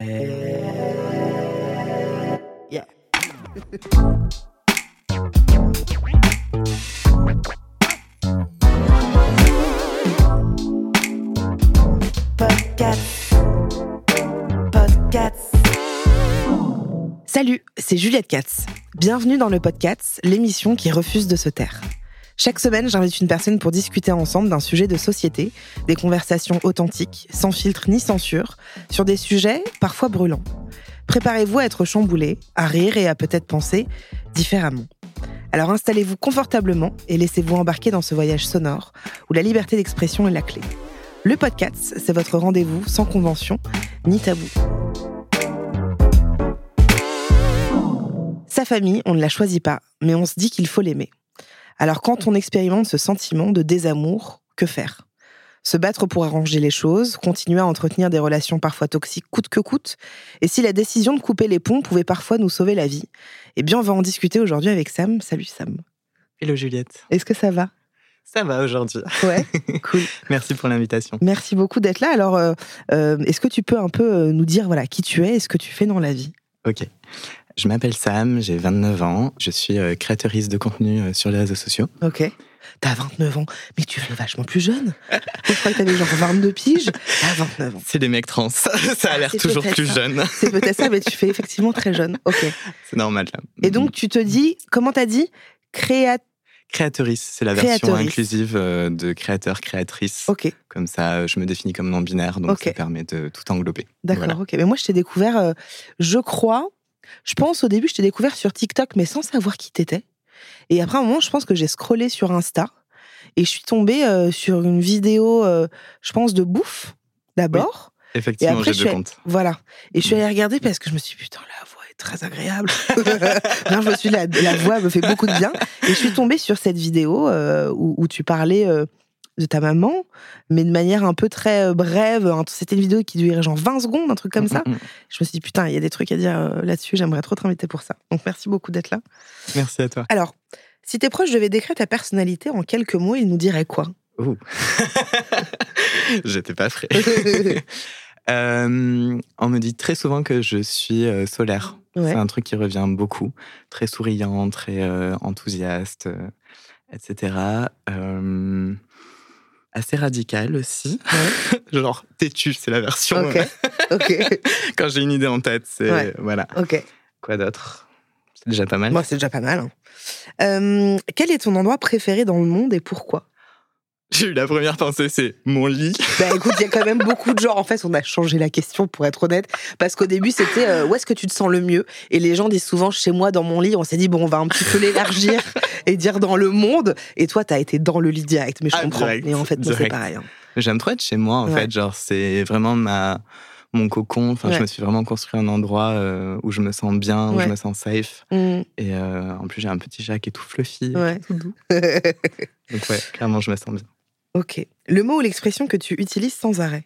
Yeah. Podcast. Podcast. Salut, c'est Juliette Katz. Bienvenue dans le podcast, l'émission qui refuse de se taire. Chaque semaine, j'invite une personne pour discuter ensemble d'un sujet de société, des conversations authentiques, sans filtre ni censure, sur des sujets parfois brûlants. Préparez-vous à être chamboulé, à rire et à peut-être penser différemment. Alors installez-vous confortablement et laissez-vous embarquer dans ce voyage sonore où la liberté d'expression est la clé. Le podcast, c'est votre rendez-vous sans convention ni tabou. Sa famille, on ne la choisit pas, mais on se dit qu'il faut l'aimer. Alors quand on expérimente ce sentiment de désamour, que faire? Se battre pour arranger les choses, continuer à entretenir des relations parfois toxiques coûte que coûte, et si la décision de couper les ponts pouvait parfois nous sauver la vie, eh bien on va en discuter aujourd'hui avec Sam. Salut Sam. Hello Juliette. Est-ce que ça va? Ça va aujourd'hui. Ouais, cool. Merci pour l'invitation. Merci beaucoup d'être là. Alors, euh, euh, est-ce que tu peux un peu euh, nous dire voilà qui tu es et ce que tu fais dans la vie? Ok. Je m'appelle Sam, j'ai 29 ans, je suis euh, créatrice de contenu euh, sur les réseaux sociaux. Ok. T'as 29 ans, mais tu fais vachement plus jeune. Je crois que t'avais genre 22 piges. T'as 29 ans. C'est les mecs trans, ça a l'air toujours plus ça. jeune. C'est peut-être ça, mais tu fais effectivement très jeune. Ok. C'est normal. là. Et donc, tu te dis, comment t'as dit? Créa... Créatrice, c'est la version inclusive euh, de créateur, créatrice. Ok, Comme ça, euh, je me définis comme non-binaire, donc Ok. ça permet de tout englober. d'accord. Voilà. Ok, mais moi, je t'ai découvert, euh, je crois, je pense au début, je t'ai découvert sur TikTok, mais sans savoir qui t'étais. Et après, un moment, je pense que j'ai scrollé sur Insta et je suis tombée euh, sur une vidéo, euh, je pense, de bouffe, d'abord. Effectivement, après, j'ai je deux suis- comptes. Voilà. Et je suis allée regarder parce que je me suis dit, putain, la voix est très agréable. non, je me suis dit, la, la voix me fait beaucoup de bien. Et je suis tombée sur cette vidéo euh, où, où tu parlais de ta maman, mais de manière un peu très euh, brève. C'était une vidéo qui durait genre 20 secondes, un truc comme ça. Mm, mm, mm. Je me suis dit, putain, il y a des trucs à dire euh, là-dessus. J'aimerais trop t'inviter pour ça. Donc, merci beaucoup d'être là. Merci à toi. Alors, si tes proches devaient décrire ta personnalité en quelques mots, ils nous diraient quoi? Ouh. J'étais pas prêt. Euh, on me dit très souvent que je suis euh, solaire. Ouais. C'est un truc qui revient beaucoup. Très souriant, très enthousiaste, etc. Assez radical aussi. Genre têtu, c'est la version. Ok. quand j'ai une idée en tête, c'est Ouais. voilà. Ok. Quoi d'autre? C'est déjà pas mal. Moi, c'est déjà pas mal. hein. Euh, quel est ton endroit préféré dans le monde et pourquoi? J'ai eu la première pensée, c'est mon lit. Bah écoute, il y a quand même beaucoup de gens. En fait, on a changé la question pour être honnête. Parce qu'au début, c'était euh, où est-ce que tu te sens le mieux? Et les gens disent souvent chez moi, dans mon lit. On s'est dit, bon, on va un petit peu l'élargir et dire dans le monde. Et toi, t'as été dans le lit direct. Mais je Ah, comprends. direct, et en fait, c'est pareil. hein. J'aime trop être chez moi, en Ouais. fait. Genre, c'est vraiment ma mon cocon. Enfin, Ouais. je me suis vraiment construit un endroit euh, où je me sens bien, où Ouais. je me sens safe. Mm, Et euh, en plus, j'ai un petit chat qui est tout fluffy, ouais. tout doux. Donc ouais, clairement, je me sens bien. Ok. Le mot ou l'expression que tu utilises sans arrêt?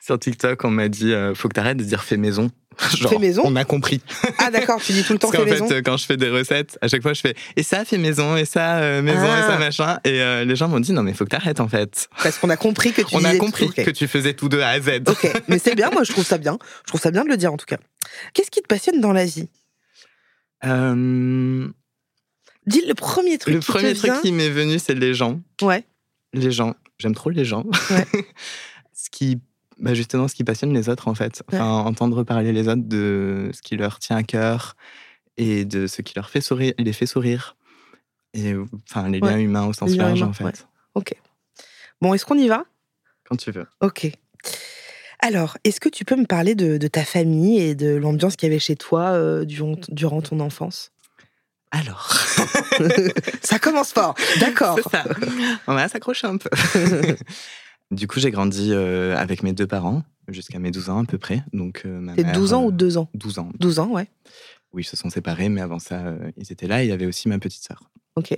Sur TikTok, on m'a dit, euh, faut que t'arrêtes de dire fait maison. Genre, Fait maison? On a compris. Ah d'accord, tu dis tout le temps Parce fait qu'en maison? fait, euh, quand je fais des recettes, à chaque fois, je fais et ça fait maison, et ça euh, maison, et Ah. ça machin. Et euh, les gens m'ont dit, non, mais faut que t'arrêtes en fait. Parce qu'on a compris que tu on a compris tout. Que tu faisais tout de A à Z. Ok, mais c'est bien, moi je trouve ça bien. Je trouve ça bien de le dire en tout cas. Qu'est-ce qui te passionne dans la vie? Euh, Dis le premier truc le qui premier te truc vient. qui m'est venu, c'est les gens. Ouais. Les gens. J'aime trop les gens. Ouais. ce qui, bah justement, ce qui passionne les autres, en fait. Enfin, entendre parler les autres de ce qui leur tient à cœur et de ce qui leur fait sourire, les fait sourire. Et enfin, les Ouais. liens humains au sens Les large, humains, en fait. Ok. Bon, est-ce qu'on y va? Quand tu veux. Ok. Alors, est-ce que tu peux me parler de, de ta famille et de l'ambiance qu'il y avait chez toi euh, durant, durant ton enfance? Alors. Ça commence fort. D'accord. C'est ça. On va s'accrocher un peu. Du coup, j'ai grandi euh, avec mes deux parents jusqu'à mes 12 ans à peu près. Donc, euh, ma T'es mère, 12 ans euh, ou 2 ans? 12 ans. 12 ans, ouais. Oui, ils se sont séparés, mais avant ça, euh, ils étaient là. Il y avait aussi ma petite sœur. Ok.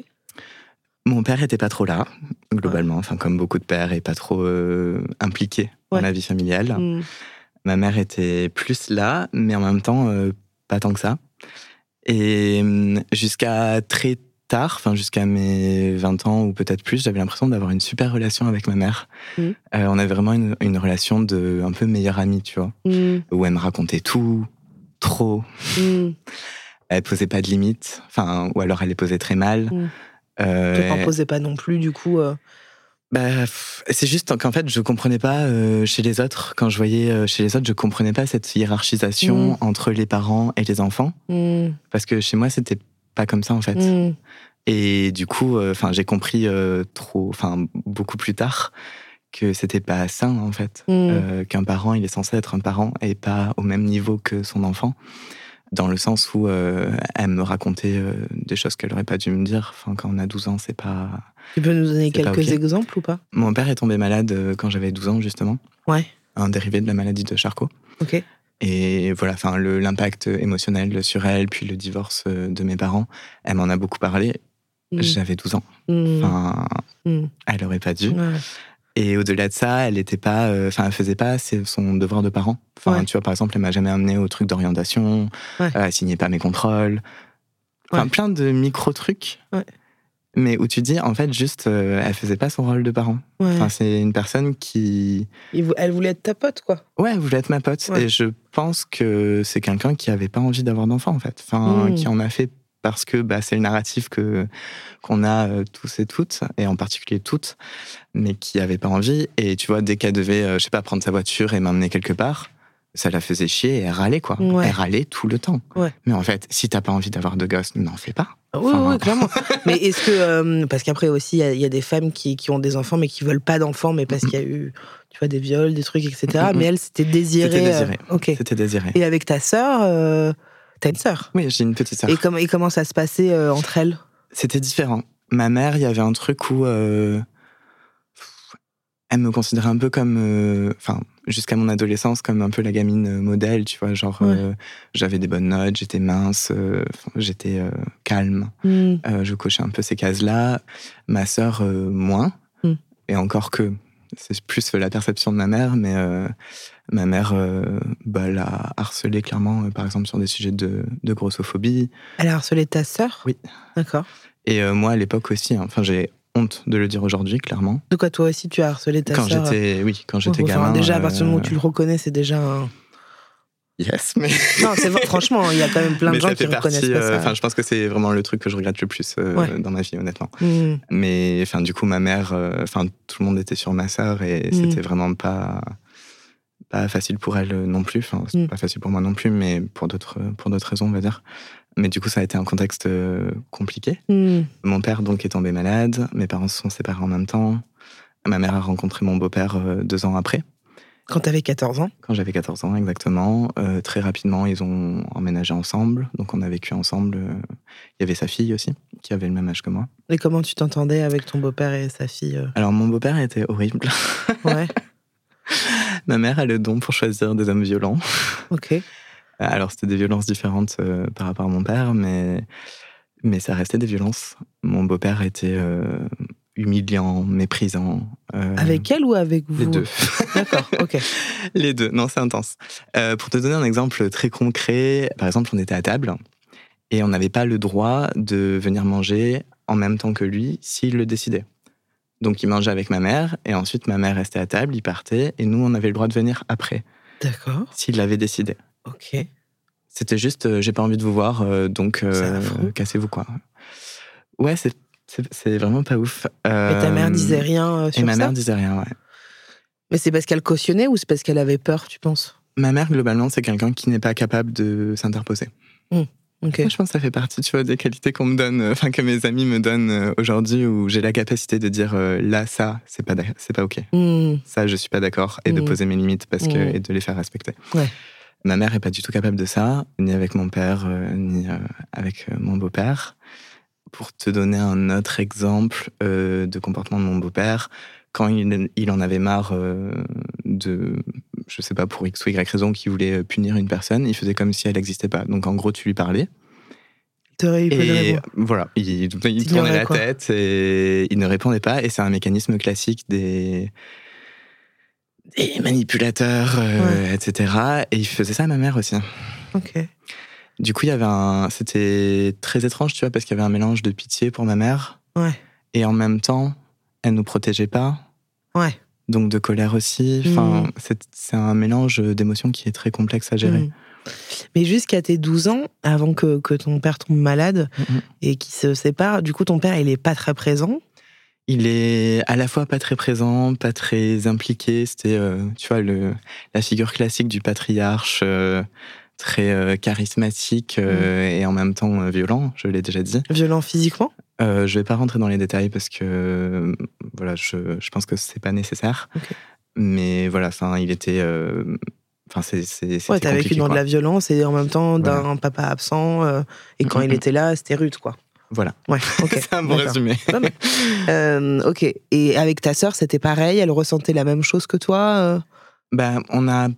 Mon père était pas trop là, globalement, enfin comme beaucoup de pères, et pas trop euh, impliqué Ouais. dans la vie familiale. Hmm. Ma mère était plus là, mais en même temps, euh, pas tant que ça. Et hum, jusqu'à très tard, enfin jusqu'à mes 20 ans ou peut-être plus, j'avais l'impression d'avoir une super relation avec ma mère. Mhm. Euh, on avait vraiment une, une relation de un peu meilleure amie, tu vois, Hmm. où elle me racontait tout, trop. Hmm. Elle posait pas de limites, enfin, ou alors elle les posait très mal. Mhm. Euh, Te t'en posais pas non plus, du coup. euh, Bah, c'est juste qu'en fait, je comprenais pas euh, chez les autres. Quand je voyais euh, chez les autres, je comprenais pas cette hiérarchisation Mm. entre les parents et les enfants. hmm, Parce que chez moi, c'était pas comme ça, en fait. hmm. Et du coup, enfin, j'ai compris euh, trop, enfin, beaucoup plus tard que c'était pas sain, en fait. Mm. Euh, Qu'un parent, il est censé être un parent et pas au même niveau que son enfant. Dans le sens où euh, elle me racontait euh, des choses qu'elle aurait pas dû me dire. Enfin, quand on a 12 ans, c'est pas. Tu peux nous donner quelques exemples ou pas? Mon père est tombé malade euh, quand j'avais 12 ans, justement. Ouais. Un dérivé de la maladie de Charcot. Ok. Et voilà, enfin, l'impact émotionnel sur elle, puis le divorce de mes parents, elle m'en a beaucoup parlé. Hmm. J'avais 12 ans. Hmm. Enfin, Hmm. elle aurait pas dû. Ouais. Et au-delà de ça, elle était pas, euh, enfin, elle faisait pas son devoir de parent. Enfin, Ouais. tu vois, par exemple, elle m'a jamais amené au truc d'orientation. Ouais. euh, elle signait pas mes contrôles. Enfin, Ouais. plein de micro trucs. Mais où tu dis, en fait, juste, euh, elle faisait pas son rôle de parent. Enfin, c'est une personne qui, Elle voulait être ta pote, quoi. ouais, elle voulait être ma pote. Et je pense que c'est quelqu'un qui avait pas envie d'avoir d'enfant, en fait. Enfin, Mm. qui en a fait parce que bah, c'est le narratif que qu'on a euh, tous et toutes, et en particulier toutes, mais qui avait pas envie. Et tu vois, dès qu'elle devait, euh, je sais pas, prendre sa voiture et m'emmener quelque part, ça la faisait chier et elle râlait, quoi. Ouais. Elle râlait tout le temps. Ouais. Mais en fait, si t'as pas envie d'avoir de gosses, n'en fais pas. Oui, Enfin, oui, clairement. mais est-ce que. euh, parce qu'après aussi, il y a- il y, a des femmes qui, qui ont des enfants, mais qui veulent pas d'enfants, mais parce qu'il y a eu, tu vois, des viols, des trucs, etc. Mais elle, c'était désiré. C'était euh, désiré. ok. C'était désiré. Et avec ta sœur, euh, t'as une sœur? Oui, j'ai une petite sœur. Et, comment et comment ça se passait euh, entre elles? C'était différent. Ma mère, il y avait un truc où euh, elle me considérait un peu comme, euh, enfin, jusqu'à mon adolescence, comme un peu la gamine modèle, tu vois, genre Ouais. j'avais des bonnes notes, j'étais mince, j'étais calme, Hmm. je cochais un peu ces cases-là. Ma sœur, moins, Mm. et encore que c'est plus la perception de ma mère, mais ma mère euh, bah, l'a harcelée clairement, euh, par exemple, sur des sujets de, de grossophobie. Elle a harcelé ta sœur? Oui. D'accord. Et euh, moi, à l'époque aussi, hein, enfin, j'ai honte de le dire aujourd'hui, clairement. De quoi toi aussi tu as harcelé ta quand sœur? j'étais, oui, quand j'étais Enfin, gamin. Déjà, à partir du moment où tu le reconnais, c'est déjà un. Yes, mais. Non, c'est vrai, franchement, il y a quand même plein de gens qui reconnaissent partie, pas euh, ça. Enfin, je pense que c'est vraiment le truc que je regrette le plus Ouais. dans ma vie, honnêtement. Hmm. Mais enfin, du coup, ma mère, enfin, tout le monde était sur ma sœur et Mm. c'était vraiment pas pas facile pour elle euh, non plus. Enfin, c'est Mm. pas facile pour moi non plus, mais pour d'autres pour d'autres raisons, on va dire. Mais du coup, ça a été un contexte euh, compliqué. Hmm. Mon père donc est tombé malade. Mes parents se sont séparés en même temps. Ma mère a rencontré mon beau-père euh, deux ans après. Quand t'avais 14 ans Quand j'avais 14 ans, exactement. Euh, très rapidement, ils ont emménagé ensemble. Donc, on a vécu ensemble. Euh, Il y avait sa fille aussi, qui avait le même âge que moi. Et comment tu t'entendais avec ton beau-père et sa fille euh? Alors, mon beau-père était horrible. Ouais, Ma mère a le don pour choisir des hommes violents. ok. Alors, c'était des violences différentes euh, par rapport à mon père, mais, mais ça restait des violences. Mon beau-père était euh, humiliant, méprisant. euh, Avec elle ou avec vous les deux. D'accord, ok. Les deux, non, c'est intense. Euh, pour te donner un exemple très concret, par exemple, on était à table et on n'avait pas le droit de venir manger en même temps que lui s'il le décidait. Donc il mangeait avec ma mère et ensuite ma mère restait à table, il partait et nous on avait le droit de venir après D'accord, s'il l'avait décidé. ok. C'était juste euh, j'ai pas envie de vous voir euh, donc euh, cassez-vous quoi. Ouais, c'est vraiment pas ouf. Et ta mère Euh, disait rien euh, Et sur ma ça mère disait rien, ouais. Mais c'est parce qu'elle cautionnait ou c'est parce qu'elle avait peur, tu penses? Ma mère, globalement, c'est quelqu'un qui n'est pas capable de s'interposer. Moi, je pense que ça fait partie, tu vois, des qualités qu'on me donne, euh, que mes amis me donnent euh, aujourd'hui, où j'ai la capacité de dire euh, là, ça, c'est pas, c'est pas ok. Hmm, Ça, je suis pas d'accord, et de Mm. poser mes limites parce que Mm. et de les faire respecter. Ouais. Ma mère est pas du tout capable de ça, ni avec mon père, ni avec mon beau-père. Pour te donner un autre exemple de comportement de mon beau-père, quand il, il en avait marre de, je sais pas, pour X ou Y raison, qu'il voulait punir une personne, il faisait comme si elle n'existait pas. Donc en gros, tu lui parlais. Et voilà, il, il tournait la tête et il ne répondait pas. Et c'est un mécanisme classique des, des manipulateurs, euh, etc. Et il faisait ça à ma mère aussi. Ok. Du coup, il y avait un. C'était très étrange, tu vois, parce qu'il y avait un mélange de pitié pour ma mère. Ouais. Et en même temps, elle nous protégeait pas. Ouais. Donc de colère aussi. Enfin, mm. c'est un mélange d'émotions qui est très complexe à gérer. Mm. Mais jusqu'à tes 12 ans, avant que, que ton père tombe malade mm, et qu'il se sépare, du coup, ton père, il est pas très présent? Il est à la fois pas très présent, pas très impliqué. C'était, euh, tu vois, le, la figure classique du patriarche. Euh, très euh, charismatique et en même temps violent, je l'ai déjà dit. Violent physiquement? Euh, Je vais pas rentrer dans les détails parce que voilà, je, je pense que c'est pas nécessaire. Mais voilà, enfin, il était. Enfin, c'est. Ouais, t'as vécu dans de la violence et en même temps d'un papa absent. et quand il était là, c'était rude, quoi. Voilà. Ouais, c'est un bon résumé. ok. Et avec ta sœur, c'était pareil? Elle ressentait la même chose que toi bah, on a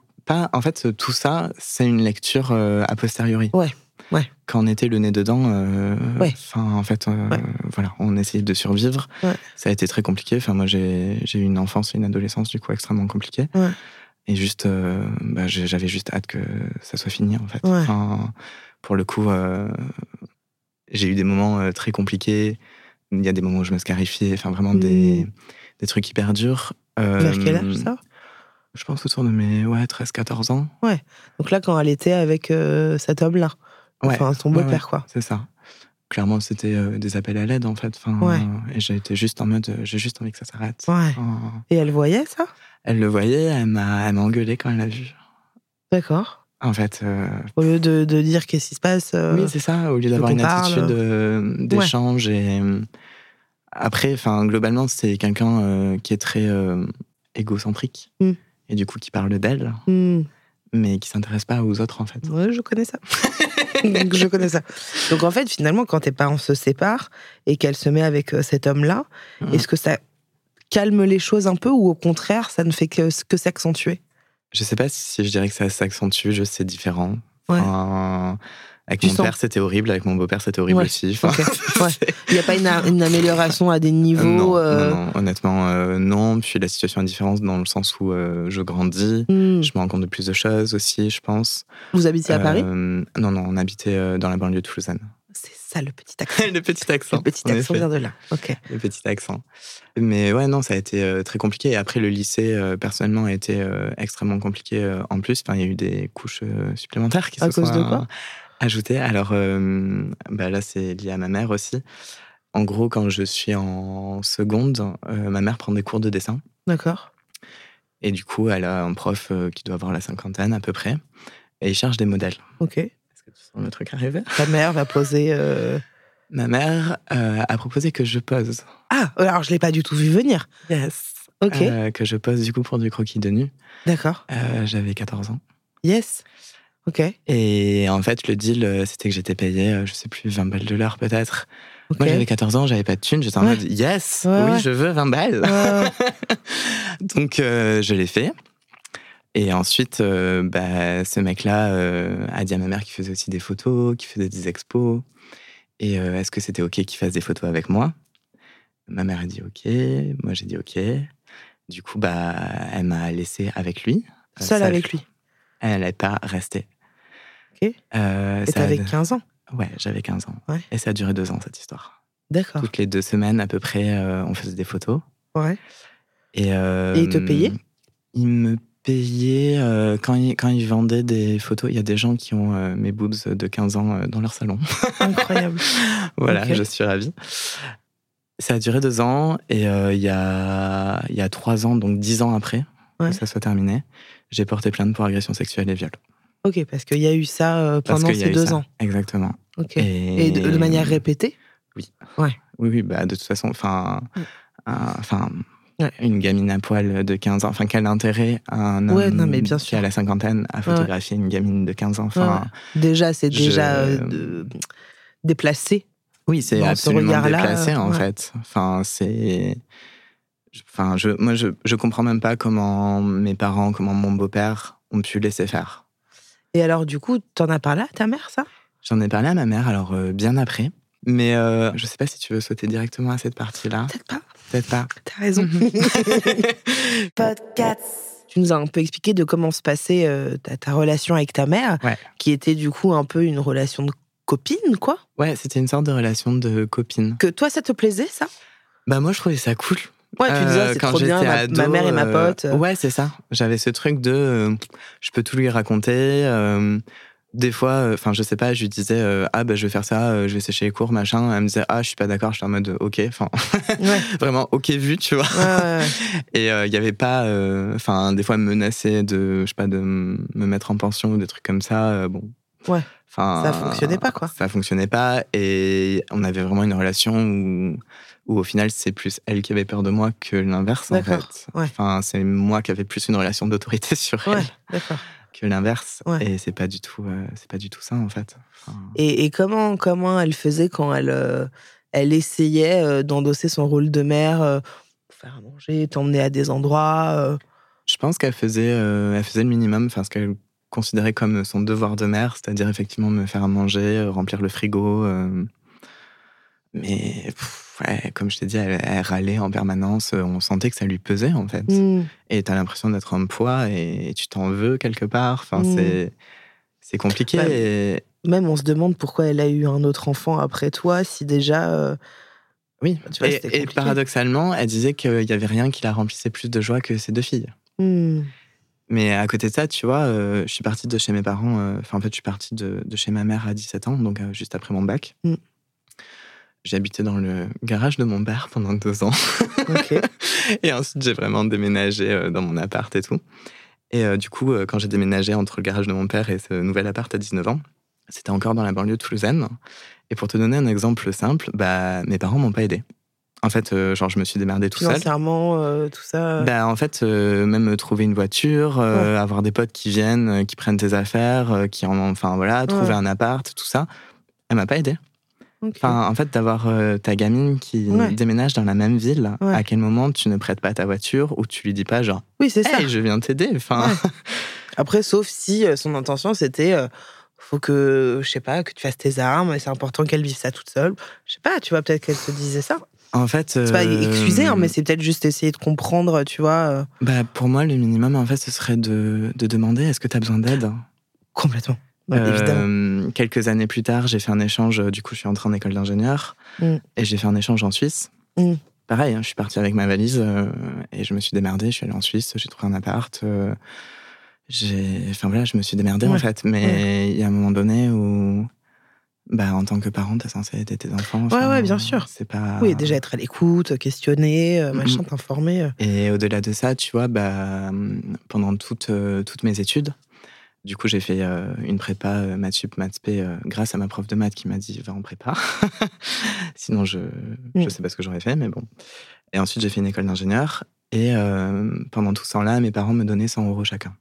en fait, tout ça, c'est une lecture euh, a posteriori. Ouais. Ouais. Quand on était le nez dedans, euh, en fait, euh, voilà, on essayait de survivre. Ça a été très compliqué. Enfin, moi, j'ai eu une enfance et une adolescence du coup extrêmement compliquées. Et juste, bah, j'avais juste hâte que ça soit fini, en fait. pour le coup, j'ai eu des moments très compliqués. Il y a des moments où je me scarifiais. Enfin, vraiment des, des trucs hyper durs. Vers quel âge ça? Je pense autour de mes ouais, 13-14 ans. Ouais. Donc là, quand elle était avec euh, cet homme-là. Enfin, son beau-père, quoi. C'est ça. Clairement, c'était euh, des appels à l'aide, en fait. Enfin, et j'ai été juste en mode, euh, j'ai juste envie que ça s'arrête. Ouais. Et elle voyait ça? Elle le voyait, elle m'a engueulé quand elle l'a vu. D'accord. En fait. Au lieu de, de dire qu'est-ce qui se passe. oui, c'est ça. Au lieu d'avoir une attitude d'échange. Et après, enfin, globalement, c'est quelqu'un qui est très égocentrique. Mm et du coup qui parle d'elle, hmm. Mais qui s'intéresse pas aux autres en fait. Ouais, je connais ça. je connais ça. Donc en fait, finalement, quand tes parents se séparent et qu'elle se met avec euh, cet homme-là, est-ce que ça calme les choses un peu ou au contraire, ça ne fait que, que s'accentuer? Je sais pas si je dirais que ça s'accentue, je sais différent. Ouais. Avec mon père, c'était horrible. Avec mon beau-père, c'était horrible aussi. Il n'y a pas une, amélioration à des niveaux. non, euh, non, honnêtement, euh, non. Puis la situation est différente dans le sens où euh, je grandis. Hmm. Je me rends compte de plus de choses aussi, je pense. Vous habitez à Paris? Non, non, on habitait dans la banlieue de toulousaine. C'est ça le petit accent. le petit accent. Le petit accent vient de là. Ok. Le petit accent. Mais ouais, non, ça a été très compliqué. Et après, le lycée, personnellement, a été extrêmement compliqué en plus. Enfin, il y a eu des couches supplémentaires qui à cause de quoi? Ajouter, alors euh, bah là c'est lié à ma mère aussi. En gros, quand je suis en seconde, euh, ma mère prend des cours de dessin. D'accord. Et du coup, elle a un prof euh, qui doit avoir la cinquantaine à peu près. Et il cherche des modèles. Ok. Est-ce que tu sens le truc arriver? Ta mère va poser. Ma mère a proposé que je pose. Ah, alors je l'ai pas du tout vu venir. Yes. Ok. que je pose du coup pour du croquis de nu. D'accord. J'avais 14 ans. Yes. Ok. Et en fait, le deal, euh, c'était que j'étais payé, euh, je sais plus, 20 balles de l'heure peut-être. Moi, j'avais 14 ans, j'avais pas de thunes, j'étais en mode yes, oui, je veux 20 balles. Donc, euh, je l'ai fait. Et ensuite, bah, ce mec-là a dit à ma mère qu'il faisait aussi des photos, qu'il faisait des expos. Et est-ce que c'était OK qu'il fasse des photos avec moi? Ma mère a dit OK, moi j'ai dit OK. Du coup, bah, elle m'a laissé avec lui. Seule avec lui Elle n'est pas restée. Euh, et t'avais 15 ans Ouais, j'avais 15 ans. Et ça a duré deux ans, cette histoire. D'accord. Toutes les deux semaines, à peu près, euh, on faisait des photos. Ouais. Et, euh, et il te payait Il me payait quand, il, quand il vendait des photos. Il y a des gens qui ont mes boobs de 15 ans dans leur salon. Incroyable. voilà, je suis ravie. Ça a duré deux ans et il y, a, il y a trois ans, donc dix ans après que ça soit terminé, j'ai porté plainte pour agression sexuelle et viol. Ok, parce qu'il y a eu ça euh, pendant ces deux ans. Exactement. Ok. Et, de, manière répétée Oui. Ouais. Oui, oui, bah, de toute façon, enfin. Enfin. Une gamine à poil de 15 ans, enfin, quel intérêt un homme non, mais bien sûr. qui a la cinquantaine à photographier une gamine de 15 ans enfin, Déjà, c'est déjà euh, déplacé. Oui, c'est absolument déplacé, en fait. Enfin, c'est Enfin, je, moi, je, je comprends même pas comment mes parents, comment mon beau-père ont pu laisser faire. Et alors, du coup, t'en as parlé à ta mère, ça? J'en ai parlé à ma mère, alors euh, bien après. Mais euh, je sais pas si tu veux sauter directement à cette partie-là. Peut-être pas. Peut-être pas. T'as raison. Podcast. Tu nous as un peu expliqué de comment se passait euh, ta, ta relation avec ta mère, Ouais. qui était du coup un peu une relation de copine, quoi? Ouais, c'était une sorte de relation de copine. Que toi, ça te plaisait, ça? Bah moi, je trouvais ça cool. Ouais, tu disais, Euh, c'est quand trop bien, ma, mère et ma euh, pote. Ouais, c'est ça. J'avais ce truc de, euh, je peux tout lui raconter. euh, des fois, enfin, je sais pas, je lui disais, euh, ah bah je vais faire ça, euh, je vais sécher les cours, machin. Elle me disait, ah je suis pas d'accord. J'étais en mode, ok, enfin, Ouais, vraiment ok vu, tu vois. ouais, ouais, ouais. Et il y avait pas, euh, enfin, des fois elle me menaçait de, je sais pas, de me mettre en pension ou des trucs comme ça. euh, bon. Ouais. Enfin, Ça fonctionnait pas, quoi. Ça fonctionnait pas et on avait vraiment une relation où, où au final c'est plus elle qui avait peur de moi que l'inverse en fait. ouais. Enfin, c'est moi qui avais plus une relation d'autorité sur Ouais, elle que l'inverse. Ouais. Et c'est pas du tout, euh, c'est pas du tout ça en fait. Enfin, Et, et comment, comment elle faisait quand elle, euh, elle essayait euh, d'endosser son rôle de mère, faire à manger, t'emmener à des endroits Je pense qu'elle faisait, elle faisait le minimum, enfin ce qu'elle considérait comme son devoir de mère, c'est-à-dire effectivement me faire à manger, remplir le frigo. mais pff, comme je t'ai dit, elle, elle râlait en permanence. euh, On sentait que ça lui pesait en fait. hmm, Et t'as l'impression d'être un poids et tu t'en veux quelque part. Enfin, Mm. c'est c'est compliqué. Et- Même on se demande pourquoi elle a eu un autre enfant après toi, si déjà. euh, Oui. Tu vois, et, et paradoxalement, elle disait qu'il y avait rien qui la remplissait plus de joie que ses deux filles. hmm, Mais à côté de ça, tu vois, euh, je suis partie de chez mes parents. euh, Enfin, en fait, je suis partie de, de chez ma mère à 17 ans, donc euh, juste après mon bac. Mm. Habité dans le garage de mon père pendant deux ans. et ensuite, j'ai vraiment déménagé euh, dans mon appart et tout. Et euh, du coup, euh, quand j'ai déménagé entre le garage de mon père et ce nouvel appart à 19 ans, c'était encore dans la banlieue toulousaine. Et pour te donner un exemple simple, bah, mes parents m'ont pas aidé. En fait, euh, genre, je me suis démerdé tout seul. Financièrement, euh, tout ça. Bah, en fait, euh, même trouver une voiture, avoir des potes qui viennent, qui prennent tes affaires, qui en, enfin voilà, trouver Ouais. un appart, tout ça, elle m'a pas aidé. Enfin, en fait, d'avoir euh, ta gamine qui Ouais. déménage dans la même ville, Ouais. à quel moment tu ne prêtes pas ta voiture ou tu lui dis pas genre, oui, c'est ça. je viens t'aider. Enfin, Ouais. Après, sauf si euh, son intention c'était. euh, faut que, je sais pas, que tu fasses tes armes, et c'est important qu'elle vive ça toute seule. Je sais pas, tu vois, peut-être qu'elle se disait ça. en fait, C'est pas excusé, hein, mais c'est peut-être juste essayer de comprendre, tu vois, bah, pour moi, le minimum, en fait, ce serait de, de demander est-ce que tu as besoin d'aide? Complètement. Ouais, Euh. Quelques années plus tard, j'ai fait un échange. euh, Du coup, je suis entrée en école d'ingénieur Mm. et j'ai fait un échange en Suisse. Mm. Pareil, hein, je suis partie avec ma valise euh, et je me suis démerdée. Je suis allée en Suisse, j'ai trouvé un appart. euh, j'ai, enfin voilà, je me suis démerdée en Ouais. fait. Mais il y a un moment donné où, bah, en tant que parent, t'es censé aider tes enfants. enfin, ouais, bien sûr. C'est pas. Oui, déjà être à l'écoute, questionner, machin, t'informer. Et au-delà de ça, tu vois, bah, pendant toutes, toutes mes études, du coup, j'ai fait euh, une prépa euh, maths sup, maths spé, euh, grâce à ma prof de maths qui m'a dit va en prépa. Sinon, je je Mm. sais pas ce que j'aurais fait, mais bon. Et ensuite, j'ai fait une école d'ingénieur. Et euh, pendant tout ce temps-là, mes parents me donnaient 100 euros chacun.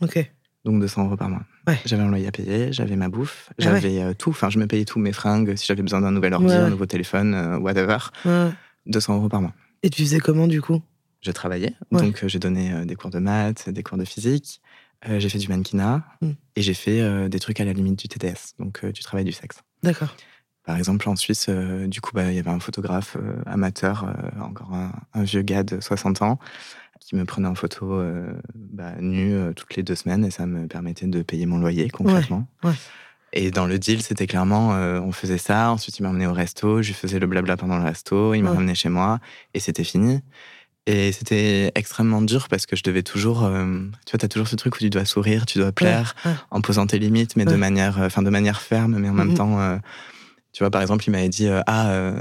Ok. Donc 200 euros par mois. Ouais. J'avais un loyer à payer, j'avais ma bouffe, Ah j'avais tout. Enfin, je me payais tous mes fringues, si j'avais besoin d'un nouvel ordi, Ouais, un nouveau téléphone, whatever. Ouais. 200 euros par mois. Et tu faisais comment du coup? J'ai travaillé, Ouais. donc euh, j'ai donné euh, des cours de maths, des cours de physique, euh, j'ai fait du mannequinat Mm. et j'ai fait euh, des trucs à la limite du TDS, donc euh, du travail du sexe. D'accord. Par exemple, en Suisse, du coup, bah, il y avait un photographe amateur, encore un, un vieux gars de 60 ans, qui me prenait en photo bah, nu toutes les deux semaines et ça me permettait de payer mon loyer concrètement. ouais. Et dans le deal, c'était clairement, on faisait ça, ensuite il m'emmenait au resto, je faisais le blabla pendant le resto, il me Ouais. ramenait chez moi et c'était fini. Et c'était extrêmement dur parce que je devais toujours, euh, tu vois, t'as toujours ce truc où tu dois sourire, tu dois plaire ouais. en posant tes limites, mais de manière, euh, de manière ferme, mais en même Mhm. temps, euh, tu vois, par exemple, il m'avait dit, ah,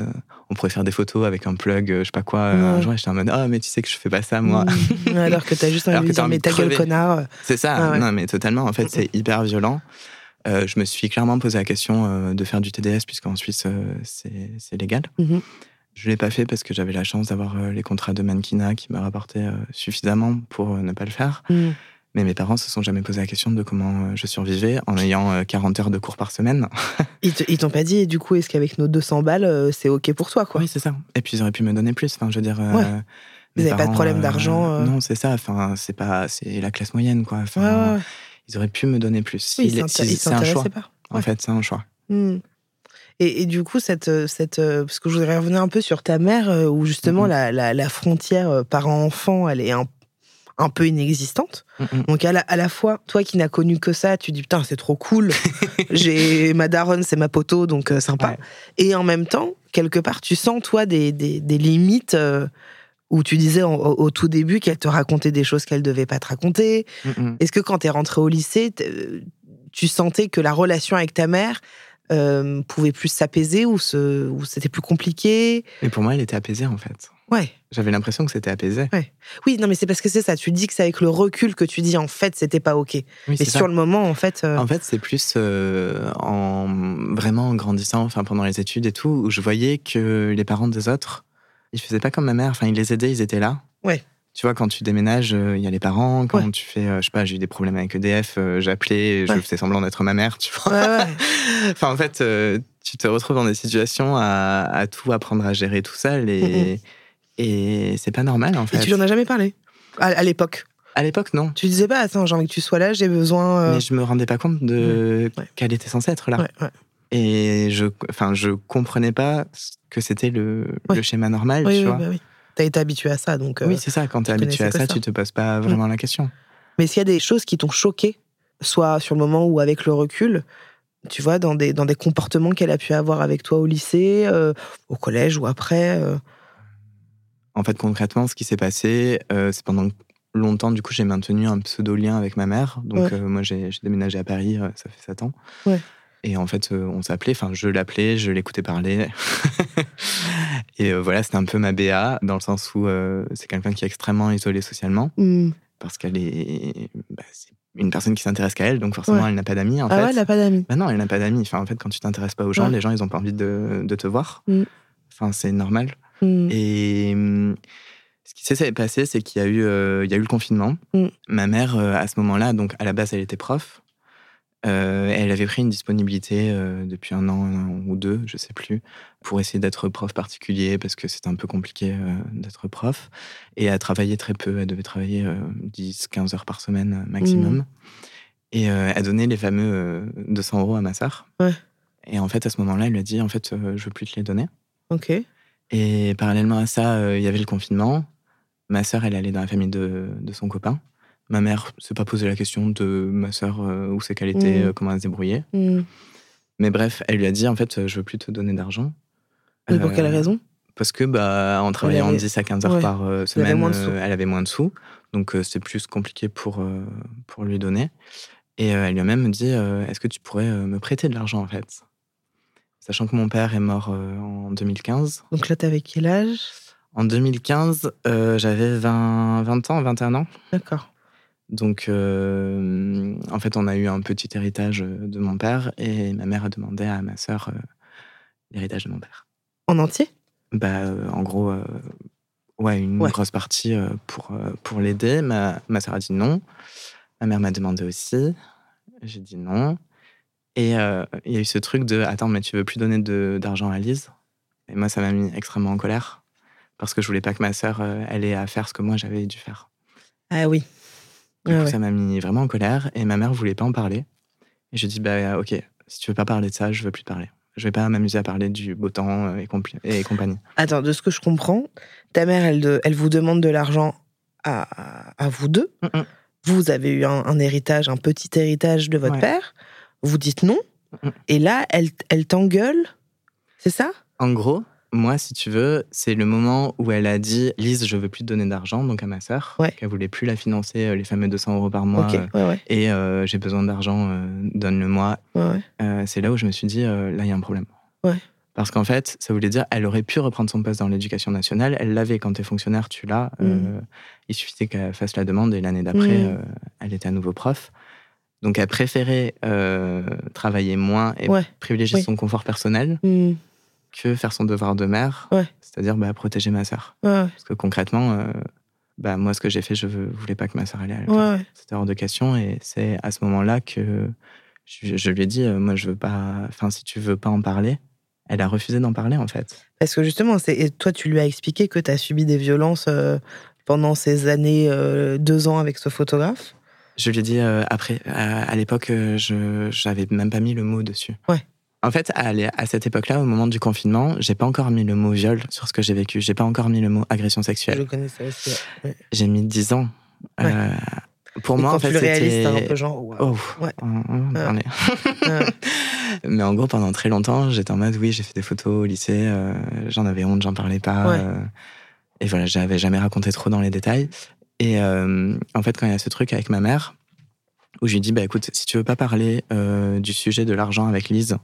on pourrait faire des photos avec un plug, je sais pas quoi. Un jour, j'étais en mode, ah, mais tu sais que je fais pas ça, moi. Mm. Alors que t'as juste envie Alors de dire, mais ta gueule, connard. C'est ça, Ah non, mais totalement. En fait, c'est hyper violent. Je me suis clairement posé la question de faire du TDS, puisqu'en Suisse, c'est légal. Mhm. Je l'ai pas fait parce que j'avais la chance d'avoir euh, les contrats de mannequinat qui me rapportaient euh, suffisamment pour euh, ne pas le faire. Mm. Mais mes parents se sont jamais posé la question de comment je survivais en ayant euh, 40 heures de cours par semaine. Ils t'ont pas dit, du coup, est-ce qu'avec nos 200 balles, c'est OK pour toi, quoi? Oui, c'est ça. Et puis ils auraient pu me donner plus. Enfin, je veux dire, euh, Ouais. Vous n'avez pas de problème d'argent euh Non, c'est ça. Enfin, c'est pas, c'est la classe moyenne, quoi. Enfin, Ouais, ouais, ouais. Ils auraient pu me donner plus. Oui, c'est un choix. pas. En fait, c'est un choix. Hmm. Et, et du coup, cette, euh, cette, euh, parce que je voudrais revenir un peu sur ta mère, euh, où justement Mhm. la, la, la frontière parent-enfant, elle est un, un peu inexistante. Donc à la, à la fois, toi qui n'as connu que ça, tu dis putain, c'est trop cool. J'ai ma daronne, c'est ma poteau, donc euh, sympa. Ouais. Et en même temps, quelque part, tu sens toi des, des, des limites. euh, où tu disais au, au tout début qu'elle te racontait des choses qu'elle devait pas te raconter. Est-ce que quand tu es rentré au lycée, tu sentais que la relation avec ta mère euh, pouvait plus s'apaiser ou, se, ou c'était plus compliqué? Mais pour moi, elle était apaisée, en fait. Ouais. J'avais l'impression que c'était apaisé. Oui, non, mais c'est parce que c'est ça. Tu dis que c'est avec le recul que tu dis en fait, c'était pas OK. Oui, Mais ça. sur le moment, en fait. euh, En fait, c'est plus euh, en vraiment en grandissant, enfin pendant les études et tout, où je voyais que les parents des autres, ils faisaient pas comme ma mère. Enfin, ils les aidaient, ils étaient là. Ouais. Tu vois, quand tu déménages, euh, il y a les parents. Quand Ouais. tu fais, euh, je sais pas, j'ai eu des problèmes avec EDF, euh, j'appelais, je faisais semblant d'être ma mère, tu vois. Ouais, ouais. enfin, en fait, tu te retrouves dans des situations à, à tout apprendre à gérer tout seul et, et c'est pas normal en Et fait. tu lui en as jamais parlé? À, à l'époque? À l'époque, non. Tu disais pas, attends, j'ai envie que tu sois là, j'ai besoin. euh, Mais je me rendais pas compte de Ouais. qu'elle était censée être là. ouais, ouais. Et je, enfin, je comprenais pas que c'était le, schéma normal, tu vois. bah oui. T'as été habitué à ça, donc. euh, Oui, c'est ça. Quand tu habitué à ça, ça. tu te poses pas vraiment la question. Mais s'il y a des choses qui t'ont choqué, soit sur le moment ou avec le recul, tu vois, dans des, dans des comportements qu'elle a pu avoir avec toi au lycée, euh, au collège ou après. euh, En fait, concrètement, ce qui s'est passé, euh, c'est pendant longtemps, du coup, j'ai maintenu un pseudo lien avec ma mère. Donc, Ouais. euh, moi, j'ai déménagé à Paris, euh, ça fait 7 ans. Ouais. Et en fait, euh, on s'appelait, enfin, je l'appelais, je l'écoutais parler. et euh, voilà, c'était un peu ma BA, dans le sens où euh, c'est quelqu'un qui est extrêmement isolé socialement, hmm. parce qu'elle est. bah, une personne qui s'intéresse qu'à elle, donc forcément, Ouais. elle n'a pas d'amis, en Ah fait. ouais, elle n'a pas d'amis. Bah non, elle n'a pas d'amis. Enfin, en fait, quand tu t'intéresses pas aux gens, Ouais. les gens, ils ont pas envie de, de te voir. Mm. Enfin, c'est normal. Hmm. Et hum, ce qui s'est passé, c'est qu'il y, a eu, euh, il y a eu le confinement. Mm. Ma mère, euh, à ce moment-là, donc à la base, elle était prof. Euh, elle avait pris une disponibilité euh, depuis un an, un an ou deux, je sais plus, pour essayer d'être prof particulier parce que c'était un peu compliqué euh, d'être prof. Et elle travaillait très peu, elle devait travailler 10-15 heures par semaine maximum. Et euh, elle donnait les fameux euh, 200 euros à ma sœur. Ouais. Et en fait, à ce moment-là, elle lui a dit en fait, je veux plus te les donner. Ok. Et parallèlement à ça, il y avait le confinement. Ma sœur, elle allait dans la famille de, de son copain. Ma mère s'est pas posé la question de ma sœur, euh, où c'est qu'elle était, Mhm. euh, comment elle se débrouillait. Hmm. Mais bref, elle lui a dit en fait, euh, je veux plus te donner d'argent. Mais pour Euh, quelle raison? Parce que bah, en travaillant avait- 10 à 15 heures Ouais. par euh, avait semaine, euh, elle avait moins de sous. Donc euh, c'est plus compliqué pour, euh, pour lui donner. Et euh, elle lui a même dit euh, Est-ce que tu pourrais euh, me prêter de l'argent en fait? Sachant que mon père est mort euh, en 2015. Donc là, t'avais quel âge? En 2015, euh, j'avais 20, 20 ans, 21 ans. D'accord. Donc, euh, en fait, on a eu un petit héritage euh, de mon père et ma mère a demandé à ma sœur euh, l'héritage de mon père. En entier? Bah, euh, en gros, ouais, une Ouais. grosse partie pour, pour l'aider. Ma, ma sœur a dit non. Ma mère m'a demandé aussi. J'ai dit non. Et il y a eu ce truc de Attends, mais tu veux plus donner d'argent à Lise? Et moi, ça m'a mis extrêmement en colère. Parce que je voulais pas que ma sœur euh, elle ait à faire ce que moi j'avais dû faire. Ah oui. Du coup, ouais. ça m'a mis vraiment en colère et ma mère voulait pas en parler. Et je dis bah ok, si tu veux pas parler de ça, je veux plus te parler. Je vais pas m'amuser à parler du beau temps euh, et, compagnie. Attends, de ce que je comprends, ta mère, elle, de- elle vous demande de l'argent à, à vous deux. Mm-mm. Vous avez eu un, un héritage, un petit héritage de votre Ouais. père. Vous dites non. Mm-mm. Et là, elle, elle t'engueule. C'est ça? En gros, moi, si tu veux, c'est le moment où elle a dit Lise, je veux plus te donner d'argent, donc à ma sœur, Ouais. qu'elle voulait plus la financer, euh, les fameux 200 euros par mois. Euh, Ouais, ouais. et euh, j'ai besoin d'argent, euh, donne-le-moi. Euh, c'est là où je me suis dit, là, il y a un problème. Parce qu'en fait, ça voulait dire, elle aurait pu reprendre son poste dans l'éducation nationale. Elle l'avait quand tu es fonctionnaire, tu l'as. Euh, il suffisait qu'elle fasse la demande et l'année d'après, Mm. elle était à nouveau prof. Donc, elle préférait travailler moins et privilégier Oui. son confort personnel Hmm. Que faire son devoir de mère, Ouais. c'est-à-dire bah, protéger ma sœur. Ouais, ouais. Parce que concrètement, euh, bah, moi, ce que j'ai fait, je ne voulais pas que ma sœur allait à. C'était hors de question et c'est à ce moment-là que je, je lui ai dit, euh, moi, je veux pas. Enfin, si tu veux pas en parler, elle a refusé d'en parler en fait. Parce que justement, c'est toi, tu lui as expliqué que tu as subi des violences euh, pendant ces années, deux ans avec ce photographe. Je lui ai dit après, à, à l'époque, je j'avais même pas mis le mot dessus. Ouais. En fait, à, cette époque-là, au moment du confinement, j'ai pas encore mis le mot viol sur ce que j'ai vécu. J'ai pas encore mis le mot agression Je sexuelle. connais ça aussi. ouais. J'ai mis 10 ans. Ouais. Euh, pour Et moi, en fait, c'était. un peu genre. Oh, Ouais. on- on est. Ouais. Mais en gros, pendant très longtemps, j'étais en mode oui, j'ai fait des photos au lycée, euh, j'en avais honte, j'en parlais pas. Euh, et voilà, j'avais jamais raconté trop dans les détails. Et en fait, quand il y a ce truc avec ma mère, où je lui dis bah écoute, si tu veux pas parler du sujet de l'argent avec Lise,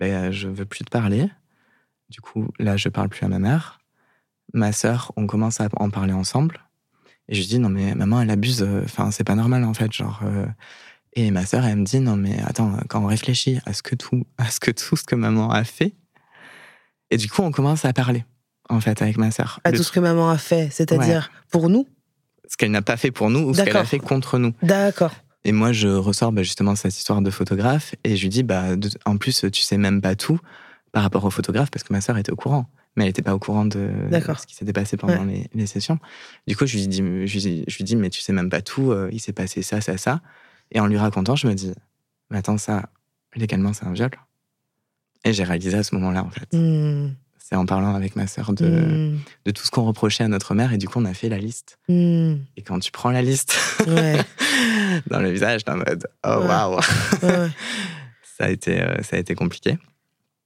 ben je veux plus te parler. Du coup, là, je parle plus à ma mère. Ma sœur, on commence à en parler ensemble. Et je lui dis non mais maman, elle abuse. euh, Enfin, c'est pas normal en fait, genre. euh, et ma sœur, elle me dit non mais attends, quand on réfléchit à ce que tout, à ce que tout ce que maman a fait, et du coup on commence à parler en fait avec ma sœur. À Le- tout ce que maman a fait, c'est-à-dire pour nous? ce qu'elle n'a pas fait pour nous ou ce qu'elle a fait contre nous. D'accord. Et moi je ressors bah, justement cette histoire de photographe et je lui dis bah de- en plus tu sais même pas tout par rapport au photographe parce que ma sœur était au courant. Mais elle n'était pas au courant de ce qui s'était passé pendant les, les sessions. Du coup, je lui, dis, je, lui dis, je lui dis, mais tu sais même pas tout, euh, il s'est passé ça, ça, ça. Et en lui racontant, je me dis, mais attends, ça, légalement, c'est un viol? Et j'ai réalisé à ce moment-là, en fait. Hmm. C'est en parlant avec ma sœur de, Hmm. de tout ce qu'on reprochait à notre mère. Et du coup, on a fait la liste. Hmm. Et quand tu prends la liste Ouais. dans le visage, t'es en mode, oh waouh, ouais. ça, a été, euh, ça a été compliqué.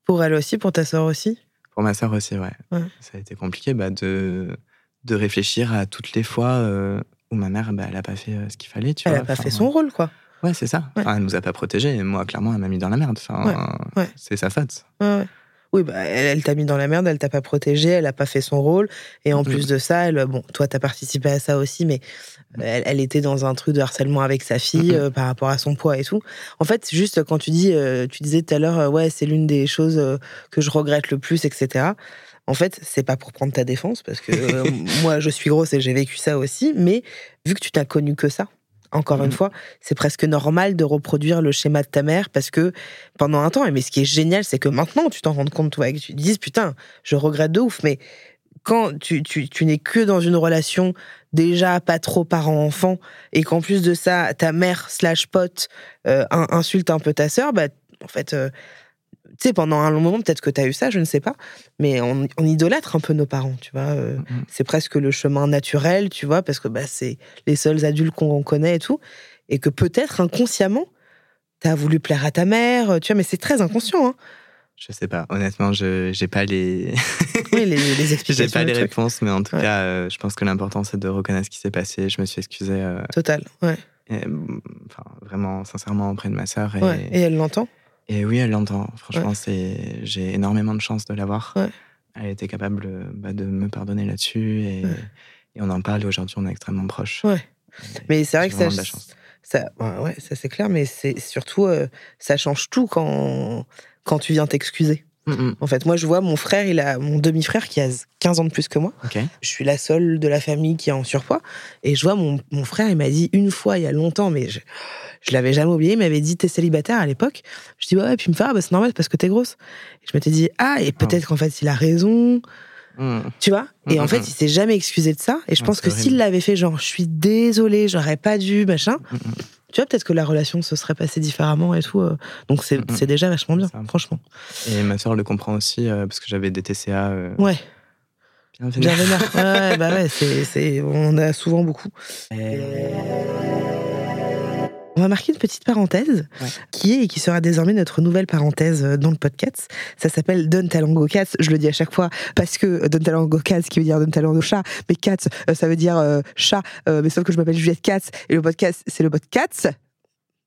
Pour elle aussi, pour ta sœur aussi? Pour ma sœur aussi, ouais. Ouais. Ça a été compliqué bah, de, de réfléchir à toutes les fois euh, où ma mère, bah, elle a pas fait euh, ce qu'il fallait, tu Elle vois. n'a pas fait son rôle, quoi. Ouais, c'est ça. Enfin, elle nous a pas protégés. Et moi, clairement, elle m'a mis dans la merde. Enfin, c'est sa faute. Ouais. Oui, bah, elle, elle t'a mis dans la merde, elle t'a pas protégé, elle a pas fait son rôle. Et en Mhm. plus de ça, elle, bon, toi, t'as participé à ça aussi, mais elle, elle était dans un truc de harcèlement avec sa fille euh, par rapport à son poids et tout. En fait, juste quand tu dis, euh, tu disais tout à l'heure, euh, ouais, c'est l'une des choses euh, que je regrette le plus, etc. En fait, c'est pas pour prendre ta défense, parce que moi, je suis grosse et j'ai vécu ça aussi, mais vu que tu t'as connu que ça, encore une Mhm. fois, c'est presque normal de reproduire le schéma de ta mère parce que pendant un temps, mais ce qui est génial, c'est que maintenant, tu t'en rends compte, toi, et que tu te dises, putain, je regrette de ouf, mais quand tu, tu, tu n'es que dans une relation déjà pas trop parent-enfant et qu'en plus de ça, ta mère slash pote euh, in- insulte un peu ta sœur, bah, en fait, euh, tu sais, pendant un long moment, peut-être que tu as eu ça, je ne sais pas, mais on, on idolâtre un peu nos parents, tu vois. euh, Mhm. c'est presque le chemin naturel, tu vois, parce que bah, c'est les seuls adultes qu'on connaît et tout. Et que peut-être inconsciemment, t'as voulu plaire à ta mère, tu vois, mais c'est très inconscient. Hein. Je sais pas. Honnêtement, je j'ai pas les Oui, les, les explications. j'ai pas le les truc. réponses, mais en tout Ouais. cas, euh, je pense que l'important c'est de reconnaître ce qui s'est passé. Je me suis excusé, euh, Total, ouais. et, mm, enfin vraiment sincèrement auprès de ma sœur. Et, ouais. Et elle l'entend et oui, elle l'entend. Franchement, c'est j'ai énormément de chance de l'avoir. Ouais. Elle était capable euh, bah, de me pardonner là-dessus et, Ouais. et on en parle. Aujourd'hui, on est extrêmement proches. Ouais. Et Mais c'est vrai que ça, de la chance. ça, ouais, ouais, ça c'est clair, mais c'est surtout, euh, ça change tout quand, quand tu viens t'excuser. Mm, mm. En fait, moi, je vois mon frère, il a mon demi-frère qui a 15 ans de plus que moi. Je suis la seule de la famille qui est en surpoids. Et je vois mon, mon frère, il m'a dit une fois, il y a longtemps, mais je, je l'avais jamais oublié, il m'avait dit T'es célibataire à l'époque? Je dis Ouais, ouais, puis il me fait Ah, bah, c'est normal parce que t'es grosse. Et je m'étais dit Ah, et peut-être qu'en fait, il a raison. Mm. Tu vois? Et en fait, il s'est jamais excusé de ça. Et je pense que s'il l'avait fait, genre, je suis désolée, j'aurais pas dû, machin. Tu vois, peut-être que la relation se serait passée différemment et tout. euh. Donc, c'est déjà vachement bien, franchement. Et ma sœur le comprend aussi euh, parce que j'avais des TCA euh, Ouais, bien vénère. Ouais, bah ouais, c'est, on en a souvent beaucoup. On va marquer une petite parenthèse Ouais. qui est et qui sera désormais notre nouvelle parenthèse euh, dans le podcast. Ça s'appelle Don Talango Cats. Je le dis à chaque fois parce que euh, Don Talango Cats, qui veut dire Don Talango chat, mais Cats, euh, ça veut dire euh, chat, euh, mais sauf que je m'appelle Juliette Katz et le podcast, c'est le podcast.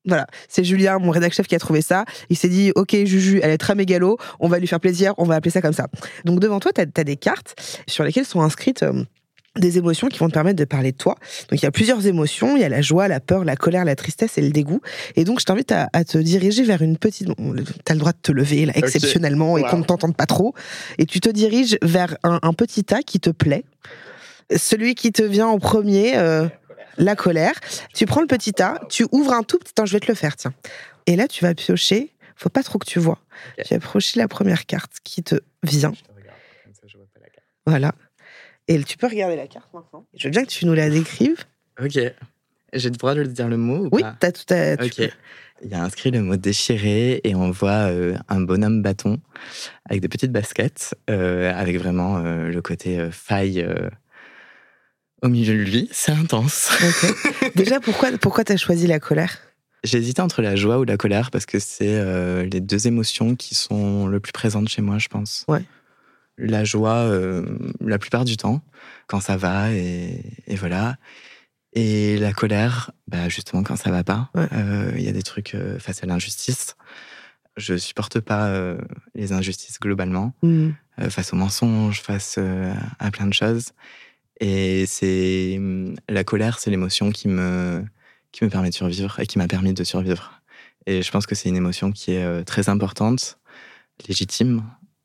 Voilà, c'est Julien, mon rédacteur chef, qui a trouvé ça. Il s'est dit, ok, Juju, elle est très mégalo, on va lui faire plaisir, on va appeler ça comme ça. Donc devant toi, tu as, des cartes sur lesquelles sont inscrites euh, des émotions qui vont te permettre de parler de toi. Donc il y a plusieurs émotions, il y a la joie, la peur, la colère, la tristesse et le dégoût. Et donc je t'invite à, à te diriger vers une petite... Bon, T'as le droit de te lever là, exceptionnellement et Wow. qu'on ne t'entende pas trop. Et tu te diriges vers un, un petit tas qui te plaît. Celui qui te vient en premier, euh, la colère. Tu prends le petit tas, tu ouvres un tout petit... Attends, je vais te le faire, tiens. Et là, tu vas piocher faut pas trop que tu vois. Ok. J'ai approché la première carte qui te vient. Je te regarde, comme ça, je vois pas la carte. Voilà. Et tu peux regarder la carte maintenant. Je veux bien que tu nous la décrives. Ok. J'ai le droit de dire le mot ou Oui, t'as tout à. Ok. peux. Il y a inscrit le mot déchiré et on voit euh, un bonhomme bâton avec des petites baskets, euh, avec vraiment euh, le côté faille au milieu de lui. C'est intense. Ok. Déjà, pourquoi, pourquoi t'as choisi la colère? Hésité entre la joie ou la colère parce que c'est les deux émotions qui sont le plus présentes chez moi, je pense. Ouais. La joie, euh, la plupart du temps, quand ça va et, et voilà. Et la colère, bah justement quand ça va pas. Ouais. Euh, Il y a des trucs euh, face à l'injustice. Je supporte pas euh, les injustices globalement, Hmm. euh, face aux mensonges, face euh, à plein de choses. Et c'est hum, la colère, c'est l'émotion qui me qui me permet de survivre et qui m'a permis de survivre. Et je pense que c'est une émotion qui est euh, très importante, légitime,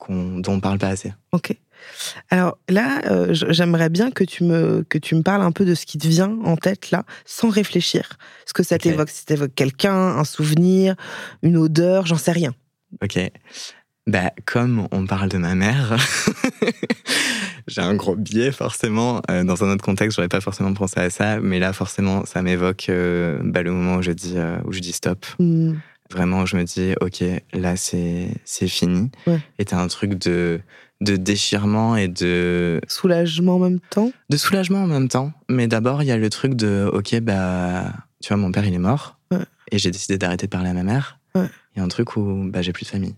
dont on parle pas assez. Ok. Alors là, euh, j'aimerais bien que tu me que tu me parles un peu de ce qui te vient en tête là, sans réfléchir. Ce que ça t'évoque, si t'évoques quelqu'un, un souvenir, une odeur, j'en sais rien. Ok. Bah, comme on parle de ma mère, j'ai un gros biais forcément. Euh, dans un autre contexte, j'aurais pas forcément pensé à ça, mais là, forcément, ça m'évoque euh, bah, le moment où je dis où je dis stop. Hmm. Vraiment, je me dis, ok, là, c'est c'est fini. Ouais. Et t'as un truc de de déchirement et de Soulagement en même temps? de soulagement en même temps. Mais d'abord, il y a le truc de, ok, bah, tu vois, mon père, il est mort. Ouais. Et j'ai décidé d'arrêter de parler à ma mère. Ouais. Il y a un truc où, bah, j'ai plus de famille.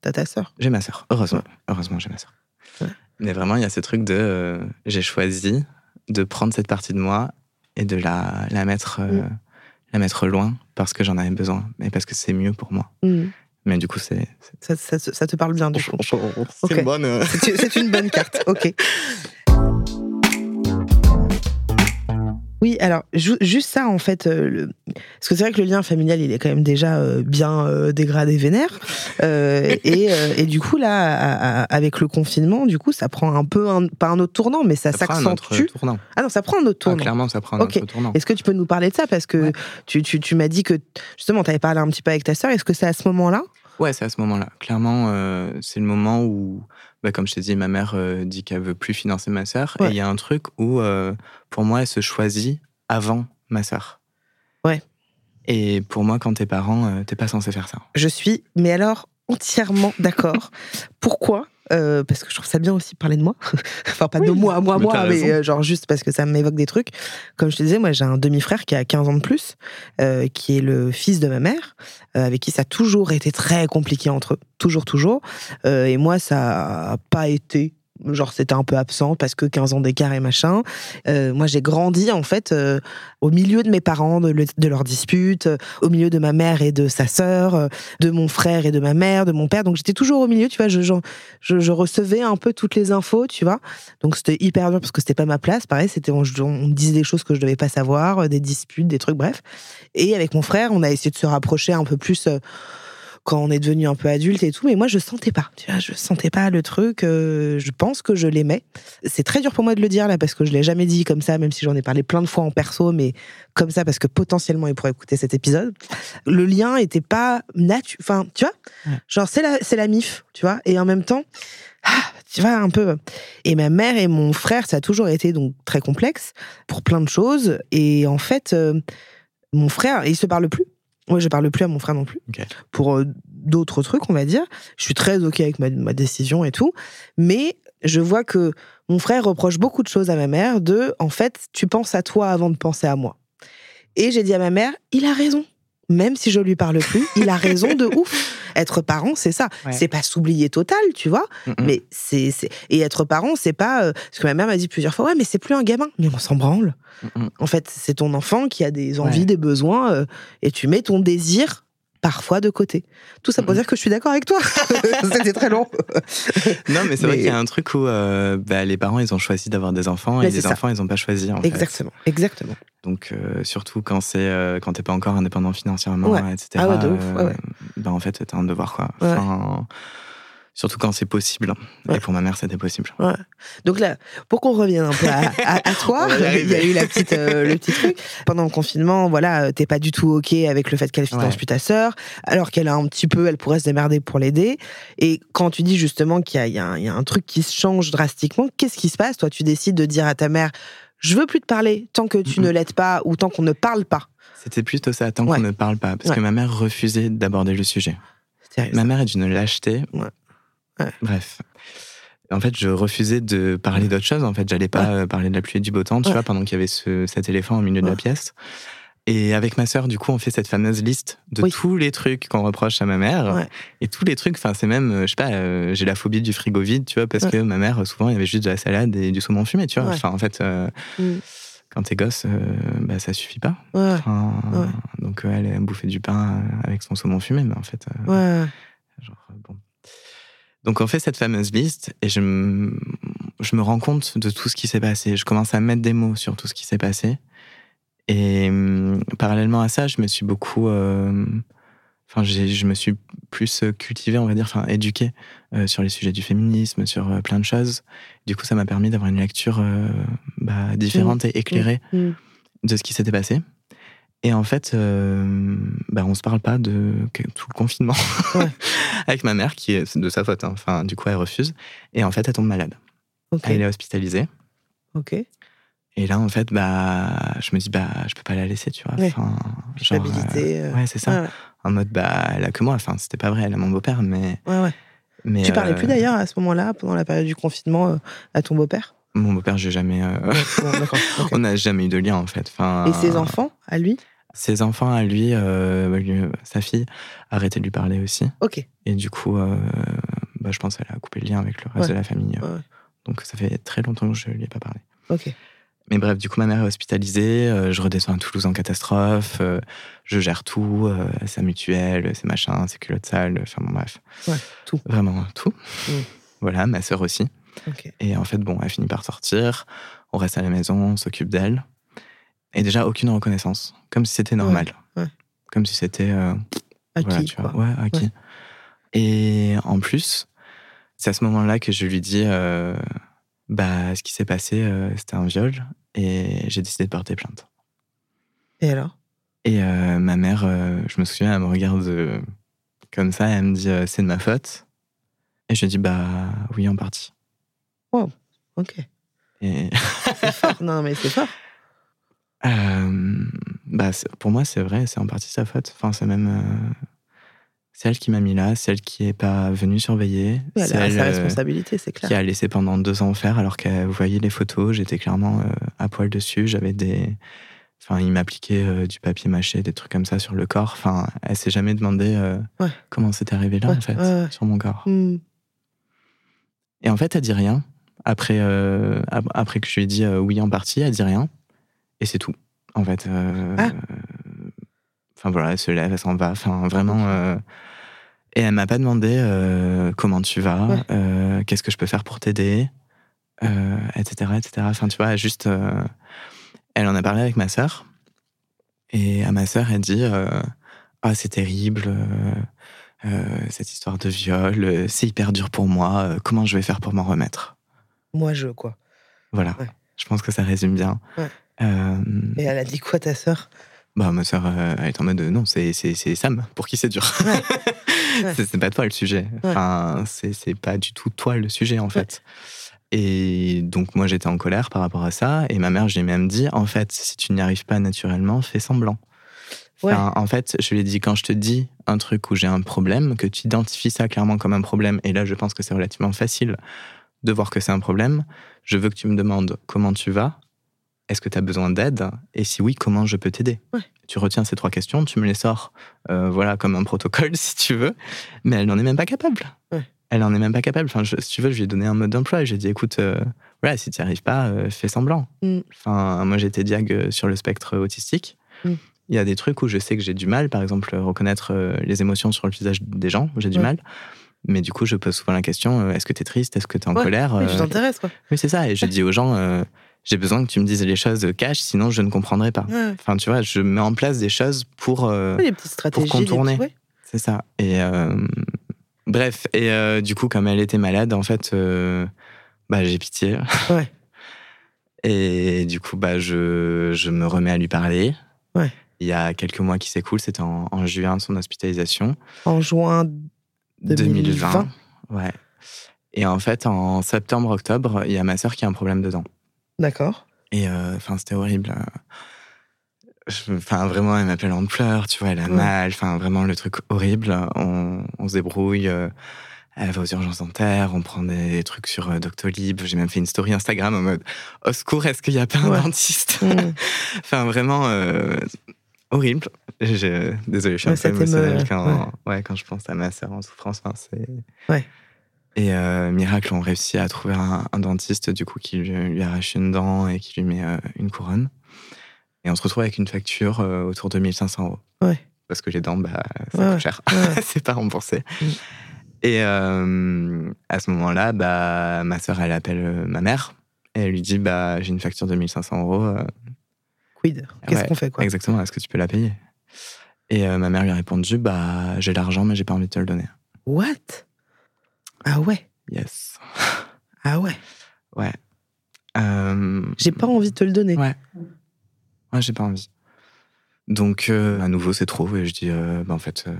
T'as ta sœur. J'ai ma sœur. Heureusement. Heureusement, j'ai ma sœur. Ouais. Mais vraiment, il y a ce truc de, euh, j'ai choisi de prendre cette partie de moi et de la, la mettre, euh, Mm. La mettre loin parce que j'en avais besoin. Mais parce que c'est mieux pour moi. Hmm. Mais du coup, c'est, Ça, ça- ça te parle bien du coup. c'est une bonne. euh, une bonne carte. Ok. Oui, alors ju- juste ça en fait, euh, le- parce que c'est vrai que le lien familial il est quand même déjà euh, bien euh, dégradé vénère, et, et du coup là à- à- avec le confinement, du coup ça prend un peu un, pas un autre tournant, mais ça, ça s'accentue. Ah non, ça prend un autre Ah, tournant. clairement, ça prend un autre tournant. Est-ce que tu peux nous parler de ça? Parce que Ouais. tu, tu, tu m'as dit que justement tu avais parlé un petit peu avec ta sœur. Est-ce que c'est à ce moment-là? Ouais, c'est à ce moment-là. Clairement, c'est le moment où, bah, comme je t'ai dit, ma mère euh, dit qu'elle veut plus financer ma sœur. Ouais. Et il y a un truc où, euh, pour moi, elle se choisit avant ma sœur. Ouais. Et pour moi, quand t'es parent, euh, t'es pas censé faire ça. Je suis, mais alors entièrement d'accord. Pourquoi Euh, parce que je trouve ça bien aussi de parler de moi. enfin, pas de moi, moi, mais moi, mais euh, genre juste parce que ça m'évoque des trucs. Comme je te disais, moi, j'ai un demi-frère qui a 15 ans de plus, euh, qui est le fils de ma mère, avec qui ça a toujours été très compliqué entre eux. Toujours, toujours. Et moi, ça a pas été. Genre, c'était un peu absent parce que 15 ans d'écart et machin. Euh, moi, j'ai grandi, en fait, euh, au milieu de mes parents, de, le- de leurs disputes, euh, au milieu de ma mère et de sa sœur, de mon frère et de ma mère, de mon père. Donc, j'étais toujours au milieu, tu vois. Je, je, recevais un peu toutes les infos, tu vois. Donc, c'était hyper dur parce que c'était pas ma place. Pareil, c'était, on, me disait des choses que je devais pas savoir, des disputes, des trucs, bref. Et avec mon frère, on a essayé de se rapprocher un peu plus. Quand on est devenu un peu adulte et tout, mais moi je sentais pas, tu vois, je sentais pas le truc. euh, je pense que je l'aimais. C'est très dur pour moi de le dire là parce que je l'ai jamais dit comme ça, même si j'en ai parlé plein de fois en perso, mais comme ça parce que potentiellement il pourrait écouter cet épisode. Le lien était pas naturel, enfin, tu vois, Ouais. genre c'est la c'est la mif, tu vois, et en même temps, ah, tu vois un peu. Et ma mère et mon frère, ça a toujours été donc très complexe pour plein de choses. Et en fait, euh, mon frère, il se parle plus. Moi, je parle plus à mon frère non plus. Pour euh, d'autres trucs, on va dire. Je suis très OK avec ma, ma décision et tout. Mais je vois que mon frère reproche beaucoup de choses à ma mère de, en fait, tu penses à toi avant de penser à moi. Et j'ai dit à ma mère, il a raison. Même si je lui parle plus, il a raison de ouf. Être parent, c'est ça. Ouais. C'est pas s'oublier total, tu vois. Mm, mm. Mais c'est et être parent, c'est pas euh, parce que ma mère m'a dit plusieurs fois, ouais, mais c'est plus un gamin. Mais on s'en branle. Mm. En fait, c'est ton enfant qui a des envies, Ouais. des besoins, euh, et tu mets ton désir parfois de côté. Tout ça pour Mhm. dire que je suis d'accord avec toi. C'était très long. Non, mais c'est vrai qu'il y a un truc où euh, bah, les parents, ils ont choisi d'avoir des enfants Mais et les ça. enfants, ils n'ont pas choisi. En fait. Exactement, exactement. Donc, euh, surtout quand c'est euh, quand t'es pas encore indépendant financièrement, Ouais. etc. Ah ouais, de ouf, ouais, euh, bah, en fait, t'as un devoir, quoi. Enfin, Surtout quand c'est possible. Ouais. Et pour ma mère, c'était possible. Ouais. Donc là, pour qu'on revienne un peu à, à- à toi, il y a eu la petite, euh, le petit truc. Pendant le confinement, voilà, euh, t'es pas du tout ok avec le fait qu'elle finance Ouais. plus ta sœur, alors qu'elle a un petit peu, elle pourrait se démerder pour l'aider. Et quand tu dis justement qu'il y, a- y un- il y a un truc qui se change drastiquement, qu'est-ce qui se passe? Toi, tu décides de dire à ta mère, je veux plus te parler tant que tu ne l'aides pas ou tant qu'on ne parle pas. C'était plutôt ça, tant qu'on ne parle pas. Parce que ma mère refusait d'aborder le sujet. Ma mère est d'une lâcheté. Ouais. Ouais. Bref. En fait, je refusais de parler d'autre chose. En fait, j'allais pas euh, parler de la pluie et du beau temps, tu Ouais. vois, pendant qu'il y avait ce, cet éléphant au milieu de la pièce. Et avec ma sœur, du coup, on fait cette fameuse liste de Oui. tous les trucs qu'on reproche à ma mère. Ouais. Et tous les trucs, enfin, c'est même, euh, je sais pas, euh, j'ai la phobie du frigo vide, tu vois, parce Ouais. que ma mère, souvent, il y avait juste de la salade et du saumon fumé, tu vois. Ouais. Enfin, en fait, euh, Mm. quand t'es gosse, euh, bah, ça suffit pas. Enfin. Donc, elle, elle bouffait du pain avec son saumon fumé, mais en fait, Genre, bon. Donc on fait cette fameuse liste et je me, je me rends compte de tout ce qui s'est passé. Je commence à mettre des mots sur tout ce qui s'est passé. Et hum, parallèlement à ça, je me suis beaucoup... euh, Enfin, je me suis plus cultivé, on va dire, enfin, éduqué euh, sur les sujets du féminisme, sur euh, plein de choses. Du coup, ça m'a permis d'avoir une lecture euh, bah, différente et éclairée Mm. de ce qui s'était passé. Et en fait, euh, bah, on se parle pas de tout le confinement Ouais. avec ma mère, qui est de sa faute. hein. Enfin, du coup, elle refuse. Et en fait, elle tombe malade. ok, Elle est hospitalisée. ok. Et là, en fait, bah, je me dis, bah, je peux pas la laisser, tu vois. Ouais. Enfin, genre, Culpabilité, euh, euh, ouais, c'est ça. Ouais, En mode, bah, elle a que moi. Enfin, c'était pas vrai. Elle a mon beau-père, mais. ouais, ouais. mais Tu parlais euh, plus d'ailleurs à ce moment-là, pendant la période du confinement, euh, à ton beau-père? Mon beau-père, j'ai jamais. euh. On n'a jamais eu de lien, en fait. Enfin, Et ses enfants, à lui? Ses enfants, à lui, euh, sa fille, a arrêté de lui parler aussi. Ok. Et du coup, euh, bah, je pense qu'elle a coupé le lien avec le reste Ouais. de la famille. Ouais. Donc ça fait très longtemps que je lui ai pas parlé. Ok. Mais bref, du coup, ma mère est hospitalisée. euh, je redescends à Toulouse en catastrophe. euh, je gère tout, euh, sa mutuelle, ses machins, ses culottes sales. Enfin bon, bref. Ouais, tout. Vraiment tout. Mm. Voilà, ma sœur aussi. Et en fait, bon, elle finit par sortir. On reste à la maison, on s'occupe d'elle. Et déjà, aucune reconnaissance. Comme si c'était normal. ouais. Comme si c'était. euh, voilà, qui tu vois. quoi. Ouais, acquis. Ouais. Et en plus, c'est à ce moment-là que je lui dis euh, bah, ce qui s'est passé, euh, c'était un viol. Et j'ai décidé de porter plainte. Et alors? Et euh, ma mère, je me souviens, elle me regarde comme ça, elle me dit c'est de ma faute. Et je lui dis bah oui, en partie. Ok. Et C'est fort. Non, mais c'est fort. euh, bah, pour moi, c'est vrai, c'est en partie sa faute. Enfin, c'est même. euh, c'est elle qui m'a mis là, c'est elle qui est pas venue surveiller. Oui, c'est elle a sa euh, responsabilité, c'est qui clair. a laissé pendant deux ans faire alors qu'elle voyait les photos. J'étais clairement euh, à poil dessus. J'avais des. Enfin, il m'appliquait du papier mâché, des trucs comme ça sur le corps. Enfin, elle s'est jamais demandé Ouais. comment c'était arrivé là, Ouais, en fait, ouais, sur mon corps. Hmm. Et en fait, elle dit rien. Après, euh, ap- après que je lui ai dit euh, oui en partie, elle dit rien. Et c'est tout. En fait. euh, Ah. Enfin voilà, elle se lève, elle s'en va. Enfin vraiment. euh, Et elle m'a pas demandé comment tu vas, Ouais. qu'est-ce que je peux faire pour t'aider, etc., etc. Enfin tu vois, juste. Elle en a parlé avec ma sœur. Et à ma sœur, elle dit Ah, c'est terrible. cette histoire de viol, c'est hyper dur pour moi. comment je vais faire pour m'en remettre? Moi, je, quoi. Voilà. Ouais. Je pense que ça résume bien. Ouais. Euh, Et elle a dit quoi, ta sœur? Bah, ma sœur, euh, elle est en mode euh, non, c'est, Sam, pour qui c'est dur. Ouais. c'est, pas toi le sujet. Enfin, c'est, pas du tout toi le sujet, en fait. Et donc, moi, j'étais en colère par rapport à ça. Et ma mère, j'ai même dit en fait, si tu n'y arrives pas naturellement, fais semblant. Enfin, En fait, je lui ai dit quand je te dis un truc où j'ai un problème, que tu identifies ça clairement comme un problème, et là, je pense que c'est relativement facile de voir que c'est un problème. Je veux que tu me demandes comment tu vas, est-ce que tu as besoin d'aide? Et si oui, comment je peux t'aider? Ouais. Tu retiens ces trois questions, tu me les sors, euh, voilà, comme un protocole si tu veux, mais elle n'en est même pas capable. Ouais. Elle n'en est même pas capable. Enfin, je- si tu veux, je lui ai donné un mode d'emploi. J'ai dit, écoute, euh, voilà, si tu n'y arrives pas, euh, fais semblant. Mm. Enfin, moi, j'étais diag sur le spectre autistique. Mm. Il y a des trucs où je sais que j'ai du mal, par exemple, reconnaître les émotions sur le visage des gens, j'ai du Ouais. mal. Mais du coup, je pose souvent la question euh, est-ce que tu es triste? Est-ce que tu es en Ouais, colère? Oui, tu Euh, t'intéresses, quoi. oui, c'est ça. Et je dis aux gens, euh, j'ai besoin que tu me dises les choses cash, sinon je ne comprendrai pas. Ouais. Enfin, tu vois, je mets en place des choses pour. euh, Oui, des contourner. petits- ouais. c'est ça. Et euh, Bref, et euh, du coup, comme elle était malade, en fait, bah, j'ai pitié. Ouais. Et du coup, bah, je, je me remets à lui parler. Il y a quelques mois qui s'écoulent, c'était en, en juin de son hospitalisation. En juin 2020. Ouais. Et en fait, en septembre-octobre, il y a ma sœur qui a un problème dedans. D'accord. Et euh, enfin, c'était horrible. Enfin, vraiment, elle m'appelle en pleurs, tu vois, elle a Ouais. mal. Enfin, vraiment, le truc horrible. On, on se débrouille. euh, Elle va aux urgences dentaires, on prend des trucs sur euh, Doctolib. J'ai même fait une story Instagram en mode Au secours, est-ce qu'il n'y a pas un Ouais. dentiste? Mm. Enfin, vraiment horrible. Je, désolé, je suis Ouais, un peu émotionnelle quand, ouais, quand je pense à ma sœur en souffrance. Enfin, c'est... Ouais. Et euh, miracle, on réussit à trouver un, un dentiste du coup qui lui, lui arrache une dent et qui lui met euh, une couronne. Et on se retrouve avec une facture euh, autour de 1500 euros. Ouais. Parce que les dents, bah, ça coûte cher. C'est pas remboursé. Mm. Et à ce moment-là, bah, ma sœur, elle appelle ma mère et elle lui dit bah, J'ai une facture de 1500 euros. Quid? Qu'est-ce Ouais, qu'on fait, quoi? Exactement, est-ce que tu peux la payer? Et euh, ma mère lui a répondu Bah, j'ai l'argent, mais j'ai pas envie de te le donner. What? Ah ouais? Yes. Ah ouais? Ouais. Euh, J'ai pas envie de te le donner. Ouais. Ouais, j'ai pas envie. Donc, euh, à nouveau, c'est trop. Et je dis euh, Bah, en fait, euh,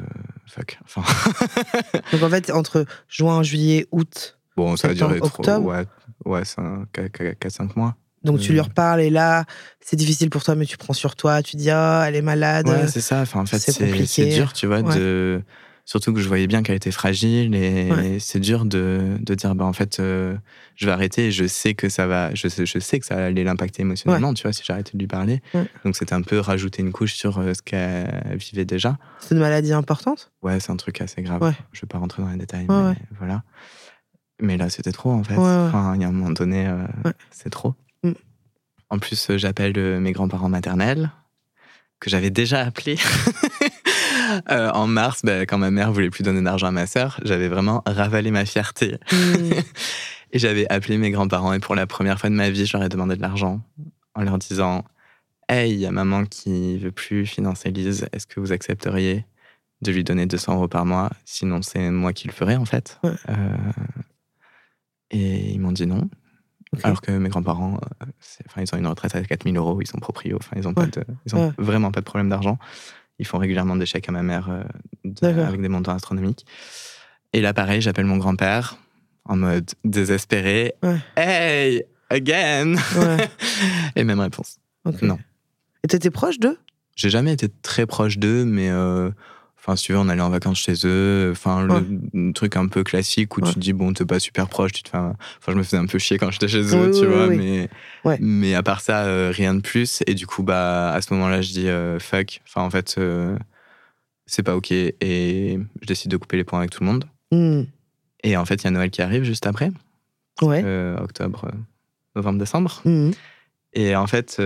fuck. Enfin, Donc en fait, entre juin, juillet, août, bon, ça a duré Septembre, trop. Ouais, ouais c'est 4-5 mois. Donc tu lui reparles et là, c'est difficile pour toi, mais tu prends sur toi, tu dis ah, elle est malade. Ouais, c'est ça. Enfin, en fait, c'est dur, tu vois, Ouais. de. Surtout que je voyais bien qu'elle était fragile et Ouais. c'est dur de, de dire, bah, en fait, euh, je vais arrêter et je sais que ça va, je sais, je sais que ça allait l'impacter émotionnellement, tu vois, si j'arrêtais de lui parler. Donc, c'était un peu rajouter une couche sur euh, ce qu'elle vivait déjà. c'est une maladie importante? Ouais, c'est un truc assez grave. Je vais pas rentrer dans les détails, mais voilà. Mais là, c'était trop, en fait. Enfin, il y a un moment donné, euh, c'est trop. Mm. En plus, euh, j'appelle euh, mes grands-parents maternels, que j'avais déjà appelés. Euh, en mars, bah, quand ma mère voulait plus donner d'argent à ma sœur, j'avais vraiment ravalé ma fierté. Hmm. Et j'avais appelé mes grands-parents et pour la première fois de ma vie, je leur ai demandé de l'argent en leur disant Hey, il y a maman qui veut plus financer Lise, est-ce que vous accepteriez de lui donner 200 euros par mois? Sinon, c'est moi qui le ferai en fait. Ouais. Euh, et ils m'ont dit non. Alors que mes grands-parents, euh, enfin, ils ont une retraite à 4000 euros, ils sont proprios, enfin, ils ont, pas Ouais. Ouais. vraiment pas de problème d'argent. Ils font régulièrement des chèques à ma mère euh, de- avec des montants astronomiques. Et là, pareil, j'appelle mon grand-père en mode désespéré. Ouais. Hey, again. Et même réponse. Non. Et t'étais proche d'eux? J'ai jamais été très proche d'eux, mais euh, enfin, si tu veux, on allait en vacances chez eux. Enfin, le truc un peu classique où Ouais. tu te dis, bon, t'es pas super proche, tu te fais. un- Enfin, je me faisais un peu chier quand j'étais chez eux, Oui, tu oui, vois, oui, mais. Ouais. Mais à part ça, euh, rien de plus. Et du coup, bah, à ce moment-là, je dis euh, fuck. Enfin, en fait, euh, c'est pas OK. Et je décide de couper les points avec tout le monde. Hmm. Et en fait, il y a Noël qui arrive juste après, Ouais. octobre, novembre, décembre. Hmm. Et en fait,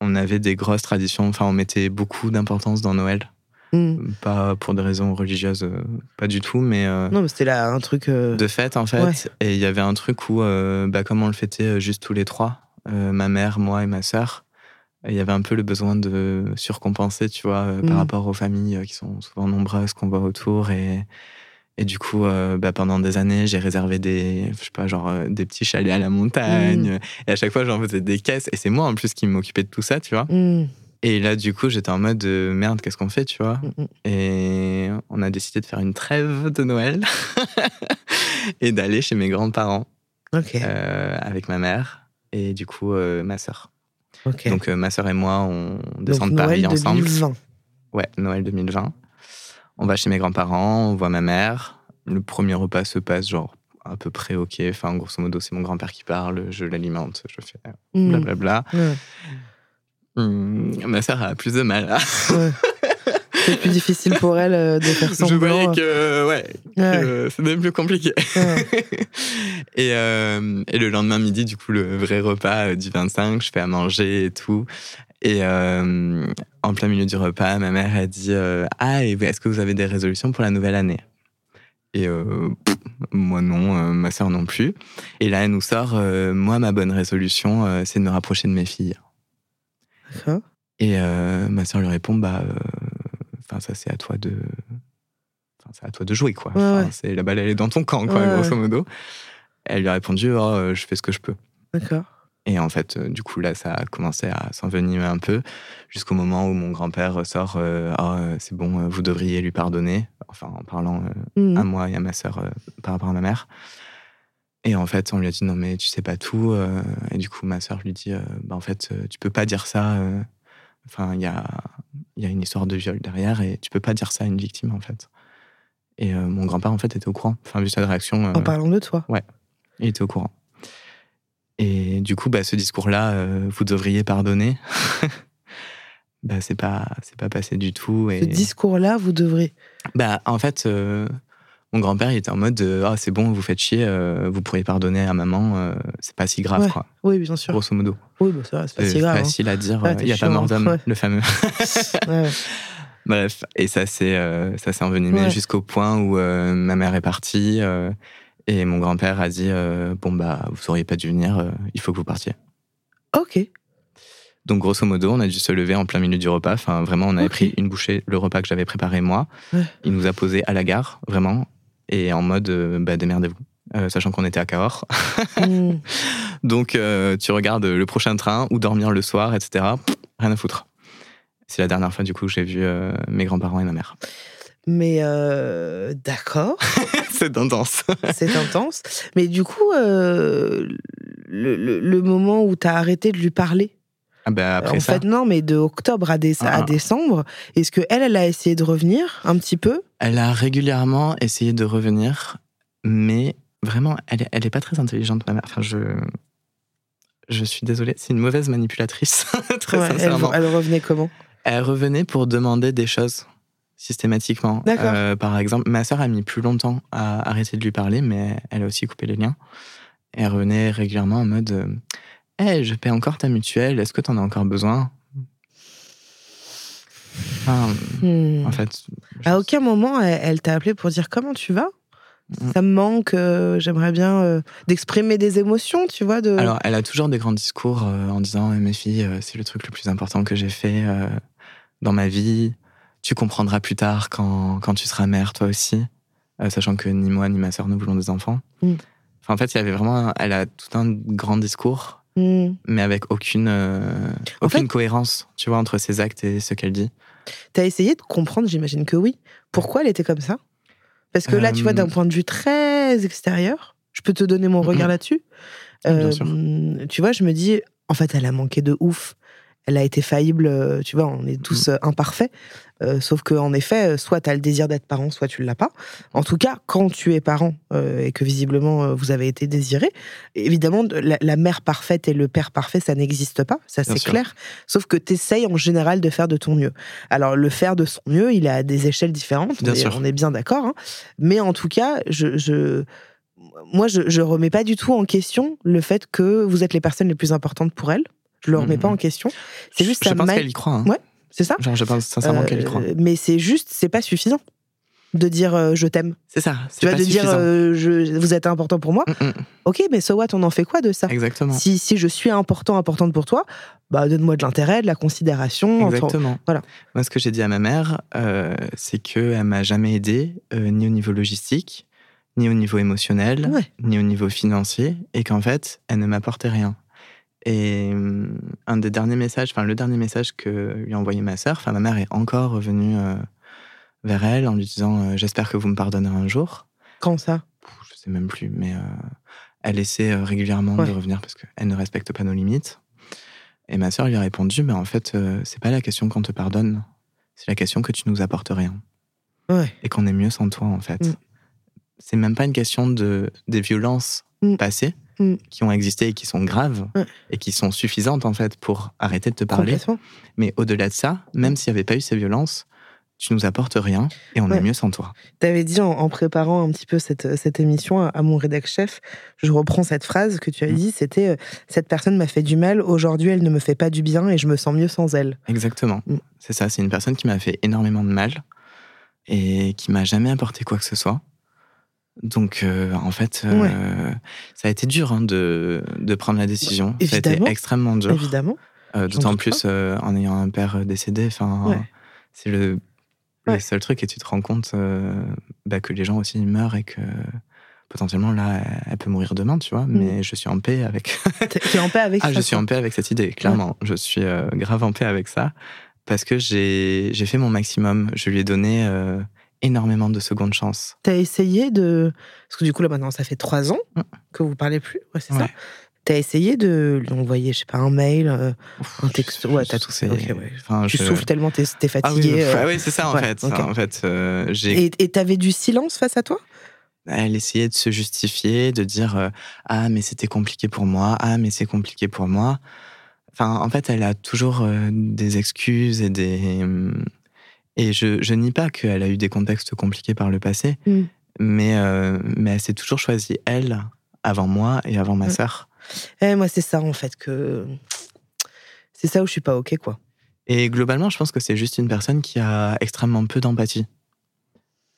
on avait des grosses traditions. Enfin, on mettait beaucoup d'importance dans Noël. Hmm. Pas pour des raisons religieuses, euh, pas du tout, mais euh, Non, mais c'était là un truc. euh, de fête en fait. Ouais. Et il y avait un truc où, bah, comme on le fêtait juste tous les trois, ma mère, moi et ma sœur, il y avait un peu le besoin de surcompenser, tu vois, euh, Mm. par rapport aux familles qui sont souvent nombreuses qu'on voit autour. Et, et du coup, bah, pendant des années, j'ai réservé des, je sais pas, genre des petits chalets à la montagne. Et à chaque fois, j'en faisais des caisses. Et c'est moi en plus qui m'occupais de tout ça, tu vois. Et là, du coup, j'étais en mode euh, merde, qu'est-ce qu'on fait, tu vois Hmm, hmm. et on a décidé de faire une trêve de Noël et d'aller chez mes grands-parents euh, avec ma mère et du coup euh, ma sœur. Donc ma sœur et moi, on descend Donc, de Paris Noël ensemble. 2020. Ouais, Noël 2020. On va chez mes grands-parents, on voit ma mère. Le premier repas se passe genre à peu près ok. Enfin, grosso modo, c'est mon grand-père qui parle, je l'alimente, je fais Hmm. blablabla. Hum, ma sœur a plus de mal. Ouais. C'est plus difficile pour elle euh, de faire je semblant. voyais que, ouais, Ouais. que c'était plus compliqué. Ouais. et, euh, et le lendemain midi, du coup, le vrai repas euh, du 25, je fais à manger et tout. Et euh, en plein milieu du repas, ma mère a dit euh, Ah, est-ce que vous avez des résolutions pour la nouvelle année? Et euh, pff, moi non, euh, ma soeur non plus. Et là, elle nous sort euh, Moi, ma bonne résolution, euh, c'est de me rapprocher de mes filles. Et euh, ma soeur lui répond Bah, euh, enfin, ça, c'est à toi de. enfin, c'est à toi de jouer, quoi. Ouais, Enfin, ouais. C'est la balle, elle est dans ton camp, quoi, Ouais, grosso modo. Elle lui a répondu, oh, euh, je fais ce que je peux. D'accord. Et en fait, du coup, là, ça a commencé à s'envenimer un peu, jusqu'au moment où mon grand-père sort euh, Ah, c'est bon, vous devriez lui pardonner. Enfin, en parlant euh, à moi et à ma sœur euh, par rapport à ma mère. Et en fait, on lui a dit non, mais tu sais pas tout. euh, et du coup, ma sœur lui dit euh, bah, en fait, euh, tu peux pas dire ça. Enfin, il y a, y a une histoire de viol derrière et tu peux pas dire ça à une victime, en fait. Et euh, mon grand-père, en fait, était au courant. Enfin, vu sa réaction, euh, En parlant de toi. il était au courant. Et du coup, bah, ce discours-là, euh, vous devriez pardonner. bah, c'est pas, c'est pas passé du tout. Et... Ce discours-là, vous devrez. Bah, en fait, mon grand-père, il était en mode euh, Ah, c'est bon, vous faites chier, euh, vous pourriez pardonner à maman, euh, c'est pas si grave, Ouais. quoi. Oui, bien sûr. Grosso modo. Oui, bah, c'est pas si grave. hein. facile à dire, Ouais, il n'y a pas mort d'homme, ouais. le fameux. Bref, et ça s'est envenimé jusqu'au point où ma mère est partie et mon grand-père a dit Bon, bah, vous auriez pas dû venir, il faut que vous partiez. Ok. Donc, grosso modo, on a dû se lever en plein milieu du repas. Enfin, vraiment, on avait pris une bouchée, le repas que j'avais préparé moi. Il nous a posé à la gare, vraiment, et en mode euh, bah, démerdez-vous. Euh, sachant qu'on était à Cahors. Hmm. Donc, euh, tu regardes le prochain train ou dormir le soir, etc. Pff, rien à foutre. C'est la dernière fois, du coup, que j'ai vu euh, mes grands-parents et ma mère. Mais euh, d'accord, C'est intense. c'est intense. Mais du coup, le, le- le moment où tu as arrêté de lui parler, Ah bah, après en ça, fait, non, mais de octobre à, déce- à Ah. décembre, est-ce que elle, elle a essayé de revenir un petit peu elle a régulièrement essayé de revenir, mais vraiment, elle est, elle est pas très intelligente, ma mère. Enfin, je, je suis désolée, c'est une mauvaise manipulatrice, très Ouais, sincèrement. elle revenait comment? Elle revenait pour demander des choses systématiquement. D'accord. Euh, par exemple, ma sœur a mis plus longtemps à arrêter de lui parler, mais elle a aussi coupé les liens. Et elle revenait régulièrement en mode euh, Hey, je paie encore ta mutuelle, est-ce que tu en as encore besoin? Enfin, Hmm. En fait. je- À aucun moment, elle, elle t'a appelé pour dire comment tu vas Mm. Ça me manque, euh, j'aimerais bien euh, d'exprimer des émotions, tu vois. De... Alors, elle a toujours des grands discours euh, en disant Eh, Mes filles, c'est le truc le plus important que j'ai fait dans ma vie. Tu comprendras plus tard quand, quand tu seras mère, toi aussi. Sachant que ni moi ni ma sœur ne voulons des enfants. Mm. Enfin, en fait, il y avait vraiment. un- elle a tout un grand discours, Hmm. mais avec aucune, euh, aucune fait- cohérence, tu vois, entre ses actes et ce qu'elle dit. T'as essayé de comprendre, j'imagine que oui. Pourquoi elle était comme ça? Parce que là, tu vois, Euh, d'un point de vue très extérieur, je peux te donner mon regard là-dessus. Euh. Tu vois, je me dis, en fait, elle a manqué de ouf. Elle a été faillible, euh, tu vois, on est tous Mhm. euh, imparfaits. Euh, sauf qu'en effet, euh, soit tu as le désir d'être parent, soit tu ne l'as pas. En tout cas, quand tu es parent euh, et que visiblement euh, vous avez été désiré, évidemment, de- la, la mère parfaite et le père parfait, ça n'existe pas, ça c'est clair. Sauf que tu essayes en général de faire de ton mieux. Alors, le faire de son mieux, il à des échelles différentes, Bien on, est, sûr. on est bien d'accord. hein. Mais en tout cas, je, je- moi, je, je remets pas du tout en question le fait que vous êtes les personnes les plus importantes pour elle. Je le remets pas en question. C'est juste je ça pense qu'elle y croit. hein. Ouais. C'est ça Genre, je pense sincèrement qu'elle y croit. Euh, Mais c'est juste, c'est pas suffisant de dire euh, je t'aime. C'est ça. Tu pas de dire euh, je, vous êtes important pour moi. Mm, mm. Ok, mais so what, on en fait quoi de ça? Exactement. si, si je suis important, importante pour toi, bah donne-moi de l'intérêt, de la considération. entre- Exactement. Voilà. Moi, ce que j'ai dit à ma mère, euh, c'est qu'elle m'a jamais aidé, ni au niveau logistique, ni au niveau émotionnel, Ouais. ni au niveau financier, et qu'en fait, elle ne m'apportait rien. Et hum, un des derniers messages, enfin le dernier message que lui a envoyé ma sœur, enfin ma mère est encore revenue euh, vers elle en lui disant euh, j'espère que vous me pardonnerez un jour. Quand ça? Je sais même plus, mais euh, elle essaie régulièrement Ouais. de revenir parce qu'elle ne respecte pas nos limites. Et ma sœur lui a répondu, mais en fait, c'est pas la question qu'on te pardonne, c'est la question que tu nous apportes rien Ouais. et qu'on est mieux sans toi, en fait. Mm. C'est même pas une question de des violences Mm. passées Mm. qui ont existé et qui sont graves Ouais. et qui sont suffisantes, en fait, pour arrêter de te parler. Mais au-delà de ça, même s'il n'y avait pas eu ces violences, tu nous apportes rien et on Ouais. est mieux sans toi. T'avais dit en, en préparant un petit peu cette, cette émission à, à mon rédac chef, je reprends cette phrase que tu as Mm. dit, c'était euh, cette personne m'a fait du mal, aujourd'hui elle ne me fait pas du bien et je me sens mieux sans elle. Exactement. Mm. C'est ça, c'est une personne qui m'a fait énormément de mal et qui m'a jamais apporté quoi que ce soit. Donc, euh, en fait, euh, ça a été dur hein, de, de prendre la décision. ça a été extrêmement dur. Évidemment. Euh, D'autant plus en ayant un père décédé. Enfin, Ouais. c'est le, le Ouais. seul truc et tu te rends compte bah, que les gens aussi meurent et que potentiellement là, elle peut mourir demain, tu vois. Mais je suis en paix avec. T'es t'es en paix avec ah, ça je suis en paix avec cette idée, clairement. Je suis grave en paix avec ça parce que j'ai j'ai fait mon maximum. Je lui ai donné énormément de secondes chances. T'as essayé de. Parce que du coup, là, maintenant, ça fait trois ans Mm. que vous parlez plus. Ouais, c'est ça. T'as essayé de lui envoyer, je sais pas, un mail, euh, Ouf, un texto? je- Ouais, t'as tout sais- fait. Ok, ouais. enfin, Tu je- souffles tellement, t'es t'es Ah oui, fatigué. euh, ah oui, c'est ça en ouais, fait. En fait, euh, j'ai Et t'avais du silence face à toi? Elle essayait de se justifier, de dire ah mais c'était compliqué pour moi, ah mais c'est compliqué pour moi. Enfin, en fait, elle a toujours des excuses et des hum, et je, je nie pas qu'elle a eu des contextes compliqués par le passé, Mm. mais euh, mais elle s'est toujours choisie elle avant moi et avant ma Mm. sœur. Eh, Moi, c'est ça, en fait, que. C'est ça où je suis pas OK, quoi. Et globalement, je pense que c'est juste une personne qui a extrêmement peu d'empathie.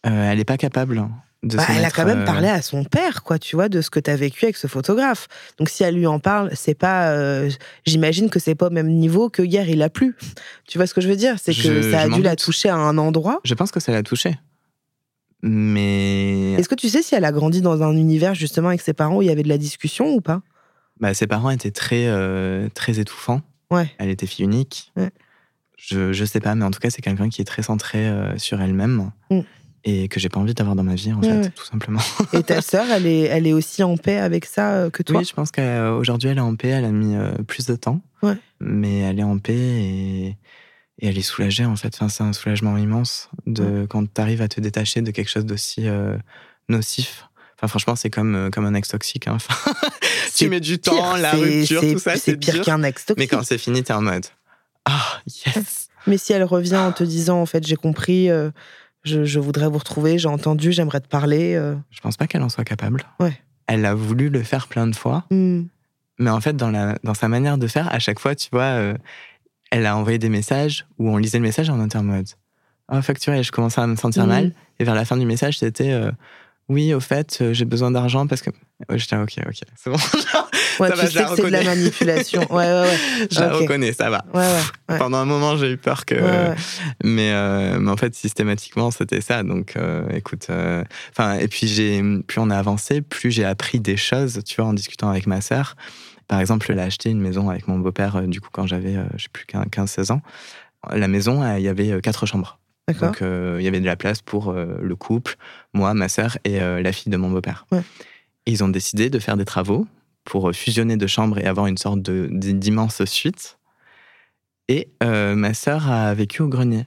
Euh, elle n'est pas capable de Bah, se elle a quand même euh, parlé à son père, quoi, tu vois, de ce que t'as vécu avec ce photographe. Donc si elle lui en parle, c'est pas. euh, J'imagine que c'est pas au même niveau que hier il a plu. Tu vois ce que je veux dire? C'est que Je- ça a dû la toucher à un endroit. Je pense que ça l'a touchée. Mais Est-ce que tu sais si elle a grandi dans un univers justement avec ses parents où il y avait de la discussion ou pas? Bah, ses parents étaient très, euh, très étouffants. Ouais. Elle était fille unique. Ouais. Je, je sais pas, mais en tout cas, c'est quelqu'un qui est très centré euh, sur elle-même Mm. Et que j'ai pas envie d'avoir dans ma vie, en Ouais, fait, ouais. tout simplement. Et ta sœur, elle est, elle est aussi en paix avec ça euh, que toi? Oui, je pense qu'aujourd'hui, elle est en paix. Elle a mis euh, plus de temps. Ouais. Mais elle est en paix et, et elle est soulagée, en fait. Enfin, c'est un soulagement immense de, quand tu arrives à te détacher de quelque chose d'aussi euh, nocif. Enfin, franchement, c'est comme, euh, comme un ex toxique. hein. Enfin, tu mets du pire, temps, la rupture, tout ça, C'est pire qu'un ex Mais toxique. quand c'est fini, t'es en mode Ah, yes Mais si elle revient en te disant, en fait, j'ai compris, je, je voudrais vous retrouver, j'ai entendu, j'aimerais te parler. euh, Je pense pas qu'elle en soit capable. Ouais. Elle a voulu le faire plein de fois, hmm. mais en fait, dans, la, dans sa manière de faire, à chaque fois, tu vois, euh, elle a envoyé des messages où on lisait le message en mode Oh, facturé, je commençais à me sentir Mhm. mal. Et vers la fin du message, c'était euh, Oui, au fait, euh, j'ai besoin d'argent parce que. Ouais, j'étais ok, ok, c'est bon. Ouais, Ça tu va, sais je que c'est de la manipulation. Ouais, ouais, ouais. je la reconnais, ça va. Ouais, ouais. Pendant un moment, j'ai eu peur que. Mais, euh, mais en fait, systématiquement, c'était ça. Donc, euh, écoute. euh, et puis, j'ai, plus on a avancé, plus j'ai appris des choses, tu vois, en discutant avec ma sœur. Par exemple, elle a acheté une maison avec mon beau-père, du coup, quand j'avais, je sais plus, 15-16 ans. La maison, il y avait quatre chambres. Donc, euh, il y avait de la place pour euh, le couple, moi, ma sœur et euh, la fille de mon beau-père. Ouais. Ils ont décidé de faire des travaux pour fusionner deux chambres et avoir une sorte d'immense suite. Et euh, ma sœur a vécu au grenier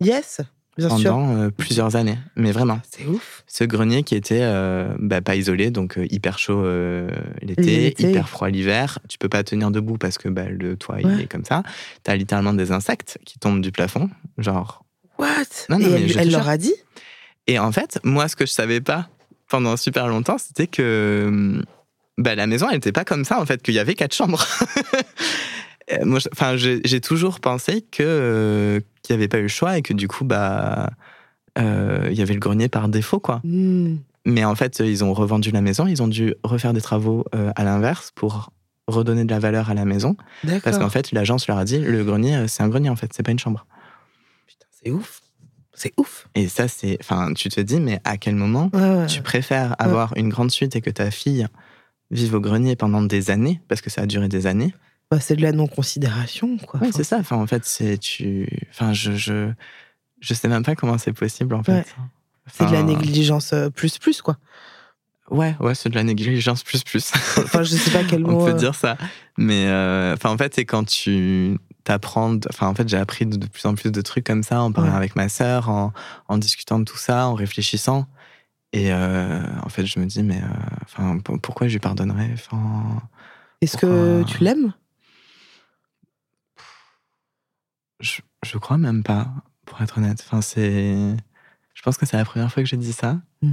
Yes, bien sûr. pendant euh, plusieurs années. Mais vraiment, C'est ouf. ce grenier qui était euh, bah, pas isolé, donc hyper chaud l'été, hyper froid l'hiver. Tu peux pas tenir debout parce que bah, le toit il est comme ça. T'as littéralement des insectes qui tombent du plafond, genre What? Non, non, Et mais elle, leur a dit? Et en fait, moi, ce que je savais pas pendant super longtemps, c'était que bah, la maison, elle n'était pas comme ça, en fait, qu'il y avait quatre chambres. Euh, moi, je- enfin, j'ai toujours pensé que euh, qu'il n'y avait pas eu le choix et que du coup, bah, euh, il y avait le grenier par défaut, quoi. Hmm. Mais en fait, ils ont revendu la maison, ils ont dû refaire des travaux euh, à l'inverse pour redonner de la valeur à la maison, parce qu'en fait, l'agence leur a dit, le grenier, c'est un grenier, en fait, c'est pas une chambre. C'est ouf. C'est ouf. Et ça, c'est, enfin, tu te dis, mais à quel moment Ouais, ouais. tu préfères avoir une grande suite et que ta fille vive au grenier pendant des années, parce que ça a duré des années? Bah, c'est de la non-considération, quoi. Oui, Enfin, c'est ça. Enfin, en fait, c'est tu. Enfin, je, je, je sais même pas comment c'est possible, en fait. C'est de la négligence euh, plus plus, quoi. Ouais, ouais, c'est de la négligence plus plus. Enfin, je sais pas quel mot. On peut euh, dire ça. Mais euh, enfin, en fait, c'est quand tu t'apprends. de- Enfin, en fait, j'ai appris de, de plus en plus de trucs comme ça en parlant Ouais. avec ma sœur, en, en discutant de tout ça, en réfléchissant. Et euh, en fait, je me dis, mais euh, enfin, pour- pourquoi je lui pardonnerais enfin, Est-ce que tu l'aimes? Je, je crois même pas, pour être honnête. Enfin, c'est. Je pense que c'est la première fois que je dis ça. Mm.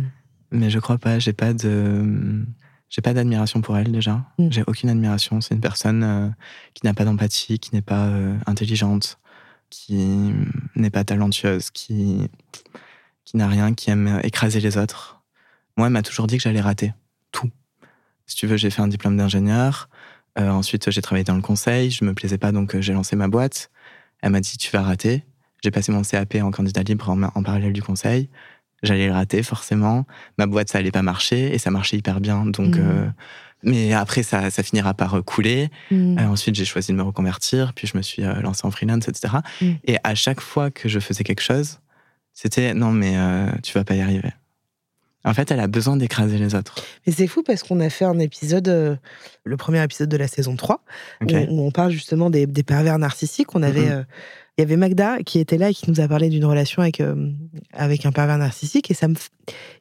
Mais je crois pas. J'ai pas de. J'ai pas d'admiration pour elle déjà. Mm. J'ai aucune admiration. C'est une personne euh, qui n'a pas d'empathie, qui n'est pas euh, intelligente, qui n'est pas talentueuse, qui, qui n'a rien, qui aime écraser les autres. Moi, elle m'a toujours dit que j'allais rater tout. Si tu veux, j'ai fait un diplôme d'ingénieur. Euh, ensuite, j'ai travaillé dans le conseil. Je me plaisais pas, donc euh, j'ai lancé ma boîte. Elle m'a dit Tu vas rater. j'ai passé mon CAP en candidat libre en, en parallèle du conseil. J'allais le rater forcément. Ma boîte, ça allait pas marcher et ça marchait hyper bien. Donc, Mhm. euh, mais après, ça, ça finira par couler. Mm. Euh, ensuite, j'ai choisi de me reconvertir, puis je me suis euh, lancé en freelance, etc. Mm. Et à chaque fois que je faisais quelque chose, c'était non, mais euh, tu vas pas y arriver. En fait, elle a besoin d'écraser les autres. Mais c'est fou parce qu'on a fait un épisode, euh, le premier épisode de la saison 3, Ok. où, où on parle justement des, des pervers narcissiques. On avait, Mhm. euh, il y avait Magda qui était là et qui nous a parlé d'une relation avec, euh, avec un pervers narcissique. Et ça me.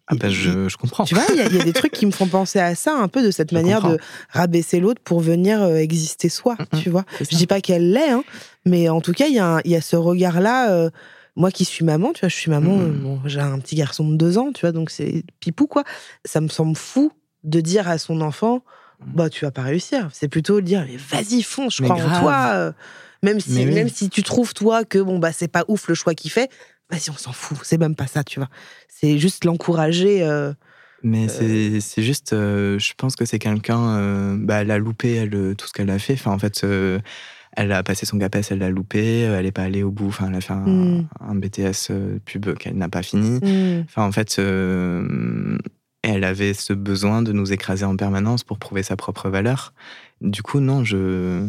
Ah ben, je, je comprends. Tu vois, il y, a- il y a des trucs qui me font penser à ça, un peu de cette Je manière de rabaisser l'autre pour venir euh, exister soi, Mhm. tu vois. Je dis pas qu'elle l'est, hein, mais en tout cas, il y, y a ce regard-là. euh, moi qui suis maman, tu vois, je suis maman, euh, bon, j'ai un petit garçon de deux ans, tu vois, donc c'est pipou, quoi. Ça me semble fou de dire à son enfant. Bah, tu vas pas réussir. C'est plutôt dire, mais vas-y, fonce, je Mais crois en toi. euh, même si, oui. même si tu trouves, toi, que bon, bah, c'est pas ouf le choix qu'il fait, vas-y, on s'en fout. C'est même pas ça, tu vois. C'est juste l'encourager. euh, Mais c'est c'est juste, euh, je pense que c'est quelqu'un, euh, bah, elle a loupé elle, euh, tout ce qu'elle a fait. Enfin, en fait, euh, elle a passé son CAPES, elle l'a loupé, euh, elle n'est pas allée au bout. Enfin, elle a fait un, Mm. un BTS euh, pub qu'elle n'a pas fini. hmm. Enfin, en fait, euh, elle avait ce besoin de nous écraser en permanence pour prouver sa propre valeur. Du coup, non, je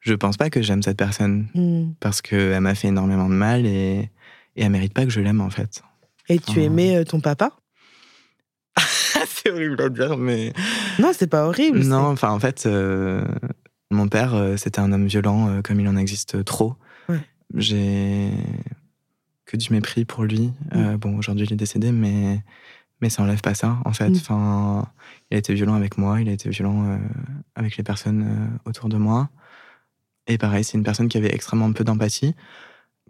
je pense pas que j'aime cette personne Hmm. parce qu'elle m'a fait énormément de mal et, et elle mérite pas que je l'aime en fait. Et tu aimais euh, ton papa? C'est horrible à dire, mais Non, c'est pas horrible. non. Enfin, en fait, euh, mon père, euh, c'était un homme violent comme il en existe trop. Ouais. J'ai que du mépris pour lui. Euh, bon, aujourd'hui, il est décédé, mais mais ça enlève pas ça, en fait. Mm. Enfin, il a été violent avec moi, il a été violent euh, avec les personnes euh, autour de moi. Et pareil, c'est une personne qui avait extrêmement peu d'empathie.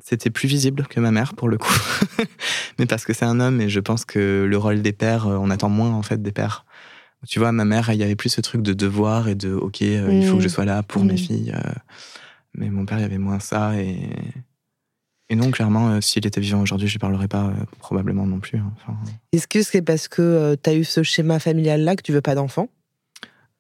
C'était plus visible que ma mère, pour le coup. mais parce que c'est un homme, et je pense que le rôle des pères, euh, on attend moins, en fait, des pères. Tu vois, ma mère, il y avait plus ce truc de devoir et de, OK, euh, il faut que je Mm. sois là pour Mm. mes filles. euh, mais mon père, il y avait moins ça. Et, et non, clairement, euh, s'il était vivant aujourd'hui, je ne parlerais pas, euh, probablement non plus. hein. Enfin, Est-ce que c'est parce que tu as eu ce schéma familial-là que tu veux pas d'enfant?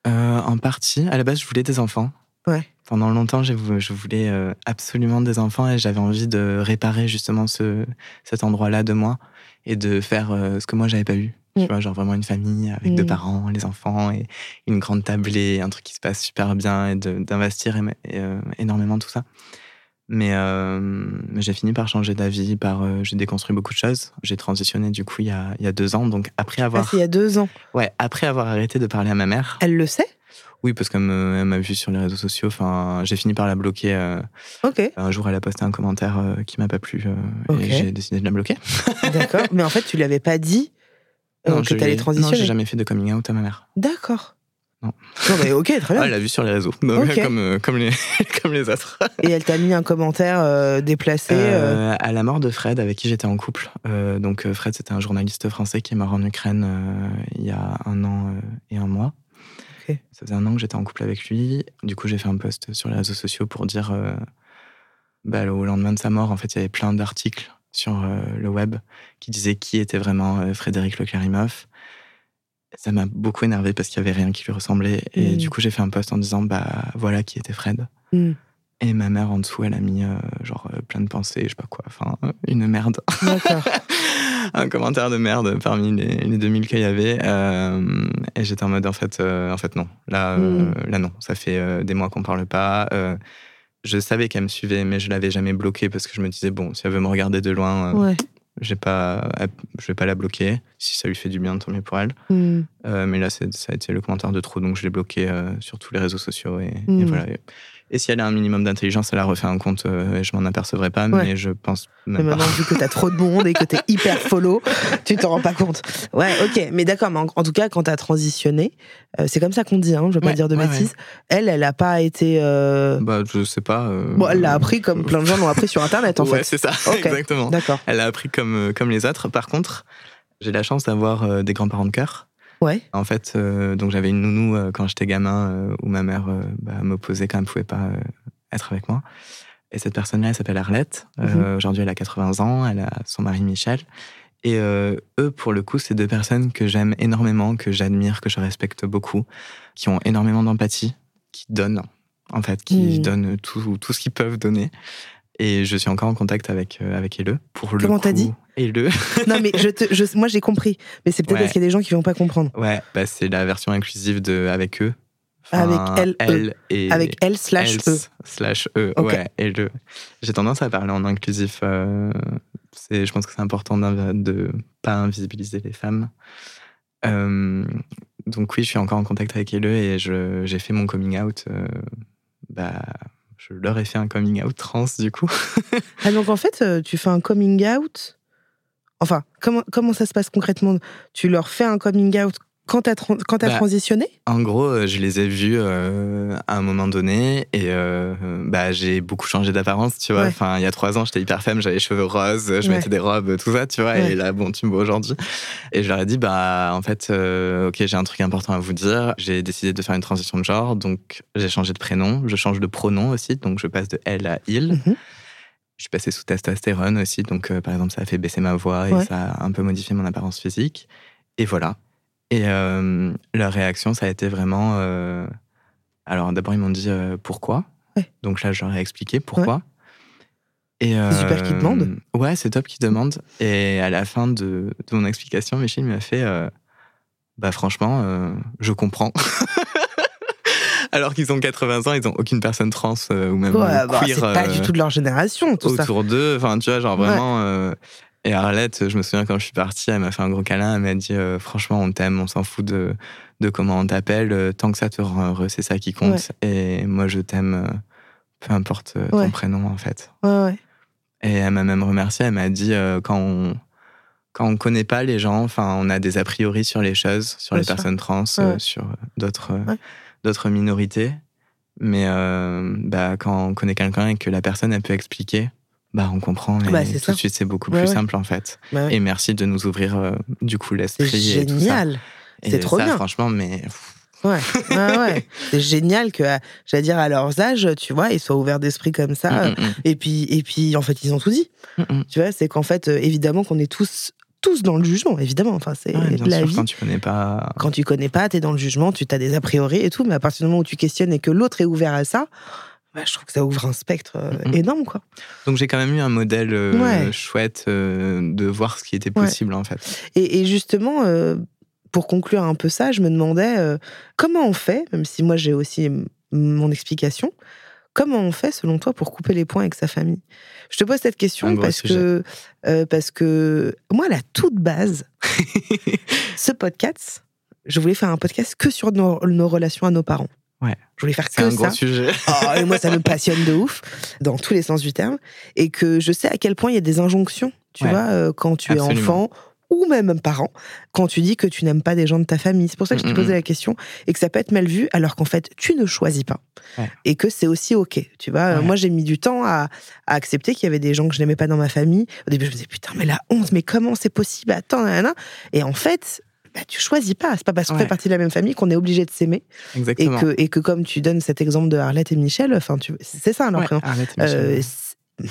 Euh, en partie. À la base, je voulais des enfants. Ouais. Pendant longtemps, je vou- je voulais euh, absolument des enfants et j'avais envie de réparer justement ce, cet endroit-là de moi et de faire euh, ce que moi, j'avais pas eu. Mm. Tu vois, genre vraiment une famille avec deux Mm. parents, les enfants et une grande tablée, un truc qui se passe super bien et d'investir euh, énormément tout ça. Mais, euh, mais j'ai fini par changer d'avis, par euh, j'ai déconstruit beaucoup de choses. J'ai transitionné du coup il y a, il y a deux ans, donc après Ah, avoir, c'est il y a deux ans. ouais, après avoir arrêté de parler à ma mère. Elle le sait? Oui, parce qu'elle m'a vu sur les réseaux sociaux. Enfin, j'ai fini par la bloquer. euh, Ok, un jour, elle a posté un commentaire qui m'a pas plu euh, Ok. et j'ai décidé de la bloquer. d'accord. Mais en fait, tu lui avais pas dit Non, que tu allais l'ai- transitionner. Non, j'ai jamais fait de coming out à ma mère. D'accord. Non. Non, mais ok, très bien. Ah, elle l'a vu sur les réseaux, donc, Ok. comme, euh, comme, les, comme les autres. Et elle t'a mis un commentaire euh, déplacé. euh, Euh, à la mort de Fred, avec qui j'étais en couple. Donc, Fred, c'était un journaliste français qui est mort en Ukraine il y a un an et un mois. Ça faisait un an que j'étais en couple avec lui. Du coup, j'ai fait un post sur les réseaux sociaux pour dire, bah, au lendemain de sa mort, en fait, il y avait plein d'articles sur le web qui disaient qui était vraiment Frédéric Leclerimoff. Ça m'a beaucoup énervé parce qu'il y avait rien qui lui ressemblait. Et Mm. du coup, j'ai fait un post en disant, bah, voilà qui était Fred. hmm. Et ma mère en dessous, elle a mis euh, genre euh, plein de pensées, je sais pas quoi, enfin euh, une merde. Un commentaire de merde parmi les, les 2000 qu'il y avait. euh, et j'étais en mode en fait, euh, en fait non. Là, Mm. là non. Ça fait des mois qu'on parle pas. je savais qu'elle me suivait, mais je l'avais jamais bloquée parce que je me disais bon, si elle veut me regarder de loin, Ouais. J'ai pas, je vais pas la bloquer. Si ça lui fait du bien, tant mieux pour elle. Hmm. Euh, mais là, ça a été le commentaire de trop, donc je l'ai bloqué euh, sur tous les réseaux sociaux. Et, et Mm. voilà. Et si elle a un minimum d'intelligence, elle a refait un compte euh, et je m'en apercevrai pas, Ouais. mais je pense Mais pas. maintenant, vu que t'as trop de monde et que t'es hyper follow, tu t'en rends pas compte. Ouais, ok. Mais d'accord, mais en, en tout cas, quand t'as transitionné, euh, c'est comme ça qu'on dit, hein, je veux pas Ouais, dire de ouais, bêtises. Elle, elle a pas été. euh, Bah, je sais pas. Bon, elle l'a appris comme plein de gens l'ont appris sur Internet, en ouais, fait. c'est ça, Ok. exactement. D'accord. Elle a appris comme, comme les autres. Par contre, j'ai la chance d'avoir des grands-parents de cœur. Ouais. En fait, euh, donc j'avais une nounou euh, quand j'étais gamin euh, où ma mère bah, m'opposait quand elle ne pouvait pas être avec moi. Et cette personne-là, elle s'appelle Arlette. Euh, Aujourd'hui, elle a 80 ans, elle a son mari Michel. Et eux, pour le coup, c'est deux personnes que j'aime énormément, que j'admire, que je respecte beaucoup, qui ont énormément d'empathie, qui donnent, en fait, qui Mm. donnent tout, tout ce qu'ils peuvent donner. Et je suis encore en contact avec, avec Ele. Pour le Comment t'as coup- dit Ele. Non, mais je te, je- moi j'ai compris. Mais c'est peut-être Ouais. parce qu'il y a des gens qui vont pas comprendre. Ouais, bah, c'est la version inclusive de avec eux. Avec elle, elle et Avec elle slash eux. slash eux. Ok. Ouais, et le. J'ai tendance à parler en inclusif. euh, c'est, je pense que c'est important de pas invisibiliser les femmes. Euh, donc oui, je suis encore en contact avec elle et je, j'ai fait mon coming out. euh, bah, je leur ai fait un coming out trans du coup. Ah, donc en fait, tu fais un coming out. Enfin, comment, comment ça se passe concrètement? Tu leur fais un coming out quand t'as t'as Bah, transitionné? En gros, euh, je les ai vus euh, à un moment donné et euh, bah, j'ai beaucoup changé d'apparence, tu vois. Ouais. Enfin, il y a trois ans, j'étais hyper femme, j'avais les cheveux roses, je Ouais. mettais des robes, tout ça, tu vois. Ouais. Et là, bon, tu me vois aujourd'hui. Et je leur ai dit, bah, en fait, euh, ok, j'ai un truc important à vous dire. J'ai décidé de faire une transition de genre, donc j'ai changé de prénom, je change de pronom aussi, donc je passe de elle à il. Mhm. Je suis passé sous testostérone aussi, donc euh, par exemple, ça a fait baisser ma voix et Ouais. ça a un peu modifié mon apparence physique. Et voilà. Et euh, leur réaction, ça a été vraiment. euh, Alors d'abord, ils m'ont dit pourquoi? Ouais. Donc là, je leur ai expliqué pourquoi. Et, C'est super qu'ils demandent. Ouais, c'est top qu'ils demandent. Et à la fin de, de mon explication, Michel m'a fait Bah, franchement, je comprends. Alors qu'ils ont 80 ans, ils n'ont aucune personne trans euh, ou même Ouais, euh, bah, queer. c'est pas euh, du tout de leur génération, tout ça. autour d'eux. Enfin, tu vois, genre vraiment. euh, Et Arlette, je me souviens quand je suis partie, elle m'a fait un gros câlin. Elle m'a dit euh, Franchement, on t'aime, on s'en fout de, de comment on t'appelle. euh, Tant que ça te rend heureux, c'est ça qui compte. Et moi, je t'aime, euh, peu importe euh, ton prénom, en fait. Ouais, ouais. Et elle m'a même remercié. Elle m'a dit euh, Quand on. Quand on connaît pas les gens, enfin, on a des a priori sur les choses, sur Bien les sûr. personnes trans, euh, sur d'autres euh, Ouais. D'autres minorités. Mais euh, bah, quand on connaît quelqu'un et que la personne elle peut expliquer, bah on comprend et Bah, c'est tout ça. de suite c'est beaucoup Ouais, plus ouais. simple en fait. Bah ouais. Et merci de nous ouvrir euh, du coup C'est l'esprit ça. génial. C'est trop ça, bien. franchement, mais Ouais, ouais. C'est génial que, j'allais dire, à leurs âges, tu vois, ils soient ouverts d'esprit comme ça. mm, mm, Et puis, et puis, en fait, ils ont tout dit. mm, mm. Tu vois, c'est qu'en fait, euh, évidemment, qu'on est tous, tous dans le jugement, évidemment. Enfin, c'est Ouais, la sûr, vie. quand tu connais pas. Quand tu connais pas, t'es dans le jugement, tu as des a priori et tout, mais à partir du moment où tu questionnes et que l'autre est ouvert à ça, bah, je trouve que ça ouvre un spectre euh, énorme, quoi. Donc j'ai quand même eu un modèle euh, Ouais. chouette euh, de voir ce qui était Ouais. possible en fait. Et, et justement, euh, pour conclure un peu ça, je me demandais comment on fait, même si moi j'ai aussi mon explication, comment on fait selon toi pour couper les points avec sa famille? Je te pose cette question parce que, euh, parce que moi, à la toute base, ce podcast, je voulais faire un podcast que sur nos, nos relations à nos parents. Ouais. Je voulais faire que un ça. gros sujet. Oh, et moi, ça me passionne de ouf, dans tous les sens du terme. Et que je sais à quel point il y a des injonctions, tu Ouais. vois, euh, quand tu es enfant ou même parent, quand tu dis que tu n'aimes pas des gens de ta famille. C'est pour ça que je te posais la question et que ça peut être mal vu, alors qu'en fait, tu ne choisis pas. Ouais. Et que c'est aussi OK. Tu vois, Ouais. moi, j'ai mis du temps à, à accepter qu'il y avait des gens que je n'aimais pas dans ma famille. Au début, je me disais, putain, mais la honte, mais comment c'est possible? Attends, nanana. Et en fait, bah, tu choisis pas. C'est pas parce qu'on Ouais. fait partie de la même famille qu'on est obligé de s'aimer. Et que, et que comme tu donnes cet exemple de Arlette et Michel, enfin, tu, c'est ça leur Ouais, Euh,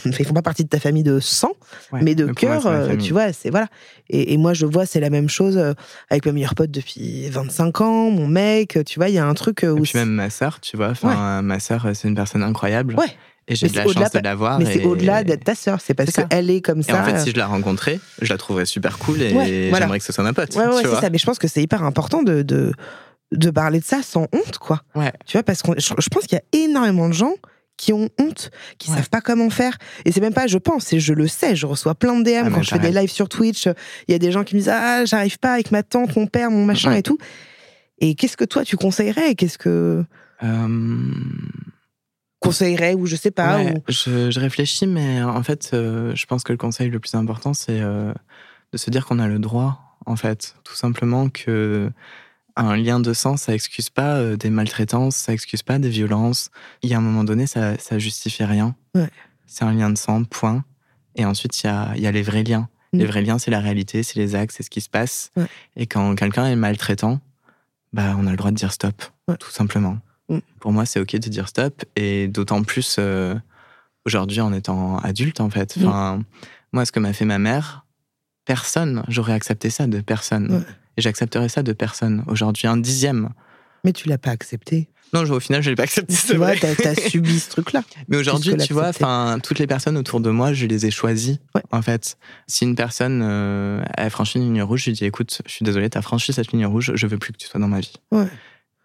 ils font pas partie de ta famille de sang, Ouais, mais de cœur, euh, tu vois, c'est voilà. Et, et moi, je vois, c'est la même chose euh, avec ma meilleure pote depuis 25 ans, mon mec, tu vois, il y a un truc euh, Et où puis même ma sœur, tu vois, enfin, ma sœur, c'est une personne incroyable. Ouais. Et j'ai de la chance de l'avoir. mais c'est et- au-delà d'être ta sœur, c'est parce qu'elle est comme Et ça. en fait, si je la rencontrais, je la trouverais super cool et Ouais, voilà. j'aimerais que ce soit ma pote. Ouais, ouais, c'est ça. Mais je pense que c'est hyper important de, de, de parler de ça sans honte, quoi. Ouais. Tu vois, parce que je, je pense qu'il y a énormément de gens qui ont honte, qui Ouais. savent pas comment faire. Et c'est même pas, je pense, c'est je le sais, je reçois plein de DM Ah, quand je fais des lives sur Twitch. Il y a des gens qui me disent Ah, j'arrive pas avec ma tante, mon père, mon machin Ouais. et tout. Et qu'est-ce que toi, tu conseillerais? Qu'est-ce que. Euh, Conseillerais ou je sais pas ouais, ou- je, je réfléchis, mais en fait, euh, je pense que le conseil le plus important, c'est euh, de se dire qu'on a le droit, en fait, tout simplement que un lien de sang, ça excuse pas euh, des maltraitances, ça excuse pas des violences. Il y a un moment donné, ça, ça justifie rien. Ouais. C'est un lien de sang, point. Et ensuite, il y a, il y a les vrais liens. Mm. Les vrais liens, c'est la réalité, c'est les actes, c'est ce qui se passe. Ouais. Et quand quelqu'un est maltraitant, bah, on a le droit de dire stop, Ouais. tout simplement. Mm. Pour moi, c'est OK de dire stop. Et d'autant plus euh, aujourd'hui en étant adulte, en fait. Mm. Moi, ce que m'a fait ma mère, personne, j'aurais accepté ça de personne. Et j'accepterais ça de personne. Aujourd'hui, un dixième Mais tu l'as pas accepté. Non, je- au final, je l'ai pas accepté. Tu vois, t'as as subi ce truc-là. Mais aujourd'hui, tu vois, enfin, toutes les personnes autour de moi, je les ai choisies. Ouais. En fait, si une personne euh, a franchi une ligne rouge, je lui dis, écoute, je suis désolée, t'as franchi cette ligne rouge, je veux plus que tu sois dans ma vie. Ouais.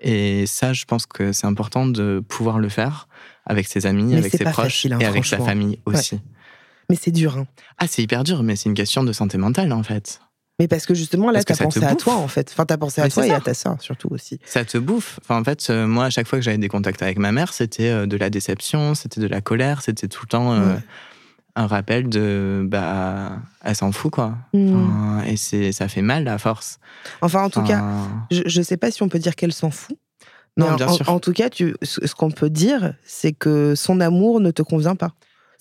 Et ça, je pense que c'est important de pouvoir le faire avec ses amis, Mais avec ses proches facile, hein, et avec sa famille aussi. Mais c'est dur. Hein. Ah, c'est hyper dur, mais c'est une question de santé mentale en fait. Mais parce que justement, là, t'as pensé à toi, en fait. Enfin, t'as pensé à Mais toi et ça. à ta sœur, surtout aussi. Ça te bouffe. Enfin, en fait, euh, moi, à chaque fois que j'avais des contacts avec ma mère, c'était euh, de la déception, c'était de la colère, c'était tout le temps euh, Ouais. un rappel de bah, elle s'en fout quoi. Enfin, et ça fait mal à force. Enfin, en tout cas, je, je sais pas si on peut dire qu'elle s'en fout. Non, en, bien en- sûr. en tout cas, tu, ce qu'on peut dire, c'est que son amour ne te convient pas.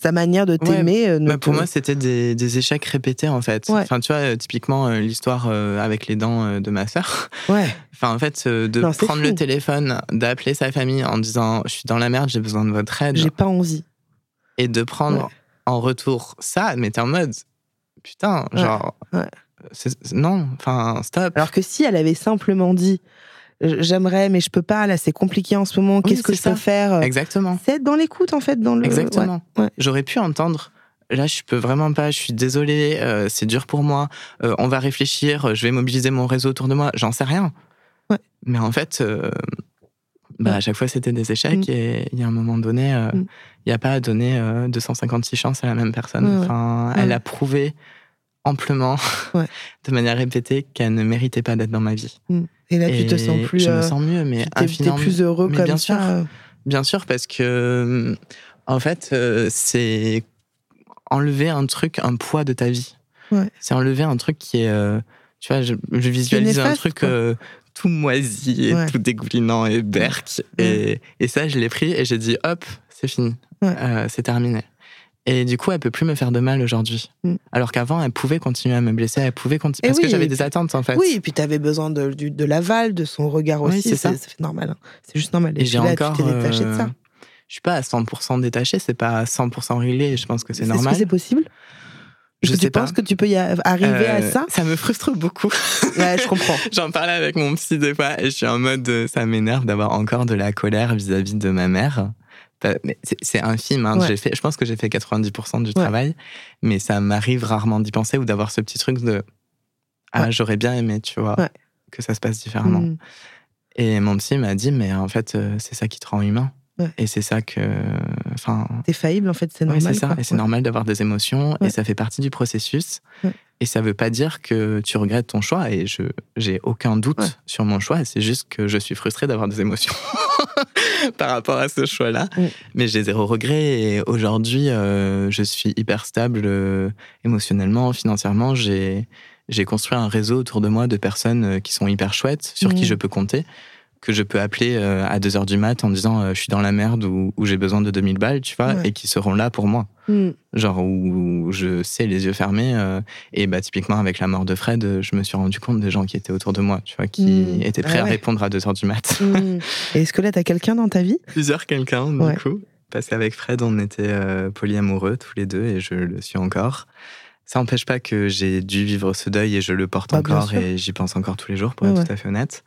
Sa manière de t'aimer euh, bah, pour moi, c'était des, des échecs répétés en fait. Ouais. Enfin, tu vois, euh, typiquement euh, l'histoire avec les dents de ma sœur. Ouais. Enfin, en fait, de Non, prendre le téléphone, d'appeler sa famille en disant je suis dans la merde, j'ai besoin de votre aide, J'ai pas envie. et de prendre Ouais. en retour ça, mais t'es en mode putain, genre non, enfin stop. Alors que si elle avait simplement dit j'aimerais, mais je peux pas, là, c'est compliqué en ce moment, Oui, qu'est-ce que je peux ça. faire Exactement. C'est être dans l'écoute, en fait, dans le. Exactement. ouais. J'aurais pu entendre. Là, je peux vraiment pas. Je suis désolée. euh, c'est dur pour moi. euh, on va réfléchir. euh, Je vais mobiliser mon réseau autour de moi. J'en sais rien. Ouais. Mais en fait, euh, bah, à chaque fois, c'était des échecs. Mm. Et il y a un moment donné, euh, il Mm. n'y a pas à donner euh, 256 chances à la même personne. Enfin, elle a prouvé amplement, de manière répétée, qu'elle ne méritait pas d'être dans ma vie. Et là, tu te sens plus. Je me euh, sens mieux, mais t'es infiniment plus heureux mais comme bien ça. sûr. euh. Bien sûr, parce que, en fait, euh, c'est enlever un truc, un poids de ta vie. Ouais. C'est enlever un truc qui est. euh, tu vois, je, je visualise un truc euh, tout moisi et Ouais. tout dégoulinant et berk. Et, et ça, je l'ai pris et j'ai dit hop, c'est fini. Ouais. Euh, c'est terminé. Et du coup, elle peut plus me faire de mal aujourd'hui. Mm. Alors qu'avant, elle pouvait continuer à me blesser, elle pouvait continuer. Et Parce oui, que j'avais des attentes, en fait. Oui, et puis t'avais besoin de, de l'aval, de son regard Oui, aussi. c'est ça. C'est normal. hein. C'est juste normal. Et j'ai encore. tu t'es détaché de euh, ça. Je suis pas à 100% détaché, c'est pas à 100% réglé, je pense que c'est Est-ce normal. que c'est possible? Est-ce Je tu sais pas. penses que tu peux y a- arriver à Euh, ça? Ça me frustre beaucoup. Ouais, je comprends. J'en parlais avec mon psy des fois et je suis en mode euh, ça m'énerve d'avoir encore de la colère vis-à-vis de ma mère. C'est c'est infime. Hein. Ouais. J'ai fait, je pense que j'ai fait 90% du travail, mais ça m'arrive rarement d'y penser ou d'avoir ce petit truc de ah Ouais. j'aurais bien aimé, tu vois, que ça se passe différemment. Mm. Et mon psy m'a dit mais en fait euh, c'est ça qui te rend humain. Et c'est ça que, enfin, T'es faillible, en fait, c'est normal. c'est ça. quoi. Et c'est normal d'avoir des émotions et ça fait partie du processus. Et ça veut pas dire que tu regrettes ton choix et je j'ai aucun doute Ouais. sur mon choix. C'est juste que je suis frustrée d'avoir des émotions par rapport à ce choix-là. Mm. Mais j'ai zéro regret et aujourd'hui euh, je suis hyper stable euh, émotionnellement, financièrement. J'ai j'ai construit un réseau autour de moi de personnes euh, qui sont hyper chouettes, sur Mm. qui je peux compter que je peux appeler euh, à 2h du mat en disant euh, je suis dans la merde ou, ou j'ai besoin de 2000 balles, tu vois, Ouais. et qui seront là pour moi. Mm. Genre où je sais les yeux fermés. euh, et bah, typiquement, avec la mort de Fred, je me suis rendu compte des gens qui étaient autour de moi, tu vois, qui Mm. étaient prêts Ah à ouais. répondre à 2h du mat. Mm. Et est-ce que là, t'as quelqu'un dans ta vie? Plusieurs quelqu'un, du Ouais. coup. Parce qu'avec Fred, on était polyamoureux tous les deux et je le suis encore. Ça n'empêche pas que j'ai dû vivre ce deuil et je le porte Bah, encore et j'y pense encore tous les jours, pour être tout à fait honnête.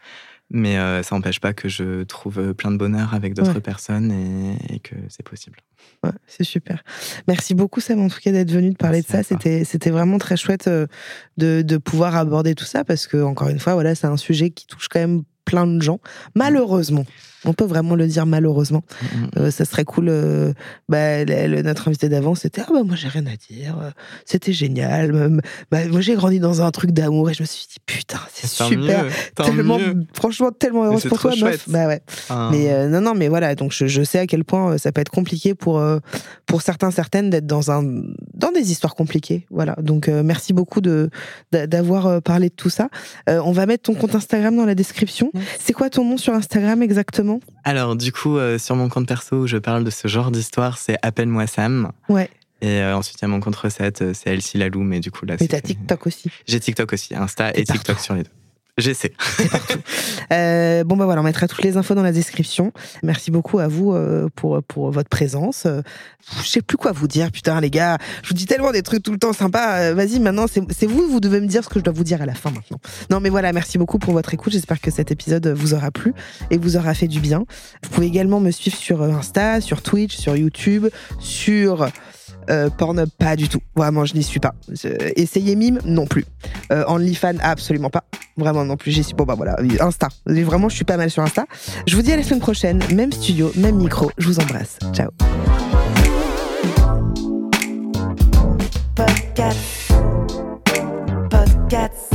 Mais euh, ça n'empêche pas que je trouve plein de bonheur avec d'autres Ouais. personnes et, et que c'est possible. Ouais, c'est super. Merci beaucoup, Sam, en tout cas, d'être venu de parler Merci de ça. C'était, c'était vraiment très chouette euh, de, de pouvoir aborder tout ça parce que, encore une fois, voilà, c'est un sujet qui touche quand même plein de gens. Malheureusement. On peut vraiment le dire malheureusement. Mm, Euh, ça serait cool. euh, bah, le- le- notre invité d'avant, c'était Ah, bah, moi, j'ai rien à dire. C'était génial. bah, moi, j'ai grandi dans un truc d'amour et je me suis dit Putain, c'est super. mieux, tellement, mieux. franchement, tellement heureuse pour toi, meuf. Bah ouais. Mais euh, non, non, mais voilà. Donc, je, je sais à quel point ça peut être compliqué pour pour certains, certaines d'être dans un dans des histoires compliquées. Voilà. Donc, merci beaucoup de d'a- d'avoir parlé de tout ça. On va mettre ton compte Instagram dans la description. C'est quoi ton nom sur Instagram exactement? Alors, du coup, euh, sur mon compte perso où je parle de ce genre d'histoire, c'est Appelle-moi Sam. Ouais. Et euh, ensuite, il y a mon compte recette, euh, c'est Elsie Lalou, mais du coup, là, Mais t'as TikTok aussi. J'ai TikTok aussi, Insta et TikTok partout. sur les deux. J'essaie. Euh, bon, bah voilà, on mettra toutes les infos dans la description. Merci beaucoup à vous euh, pour, pour votre présence. Euh, je sais plus quoi vous dire, putain, les gars. Je vous dis tellement des trucs tout le temps sympas. Euh, Vas-y, maintenant, c'est c'est vous, vous devez me dire ce que je dois vous dire à la fin maintenant. Non, mais voilà, merci beaucoup pour votre écoute. J'espère que cet épisode vous aura plu et vous aura fait du bien. Vous pouvez également me suivre sur euh, Insta, sur Twitch, sur YouTube, sur euh, Pornhub, pas du tout. Vraiment, je n'y suis pas. Essayez Mime, non plus. Euh, OnlyFans, absolument pas. Vraiment non plus. J'y suis. Bon, bah voilà. Insta. Vraiment, je suis pas mal sur Insta. Je vous dis à la semaine prochaine. Même studio, même micro. Je vous embrasse. Ciao. Podcast. Podcast.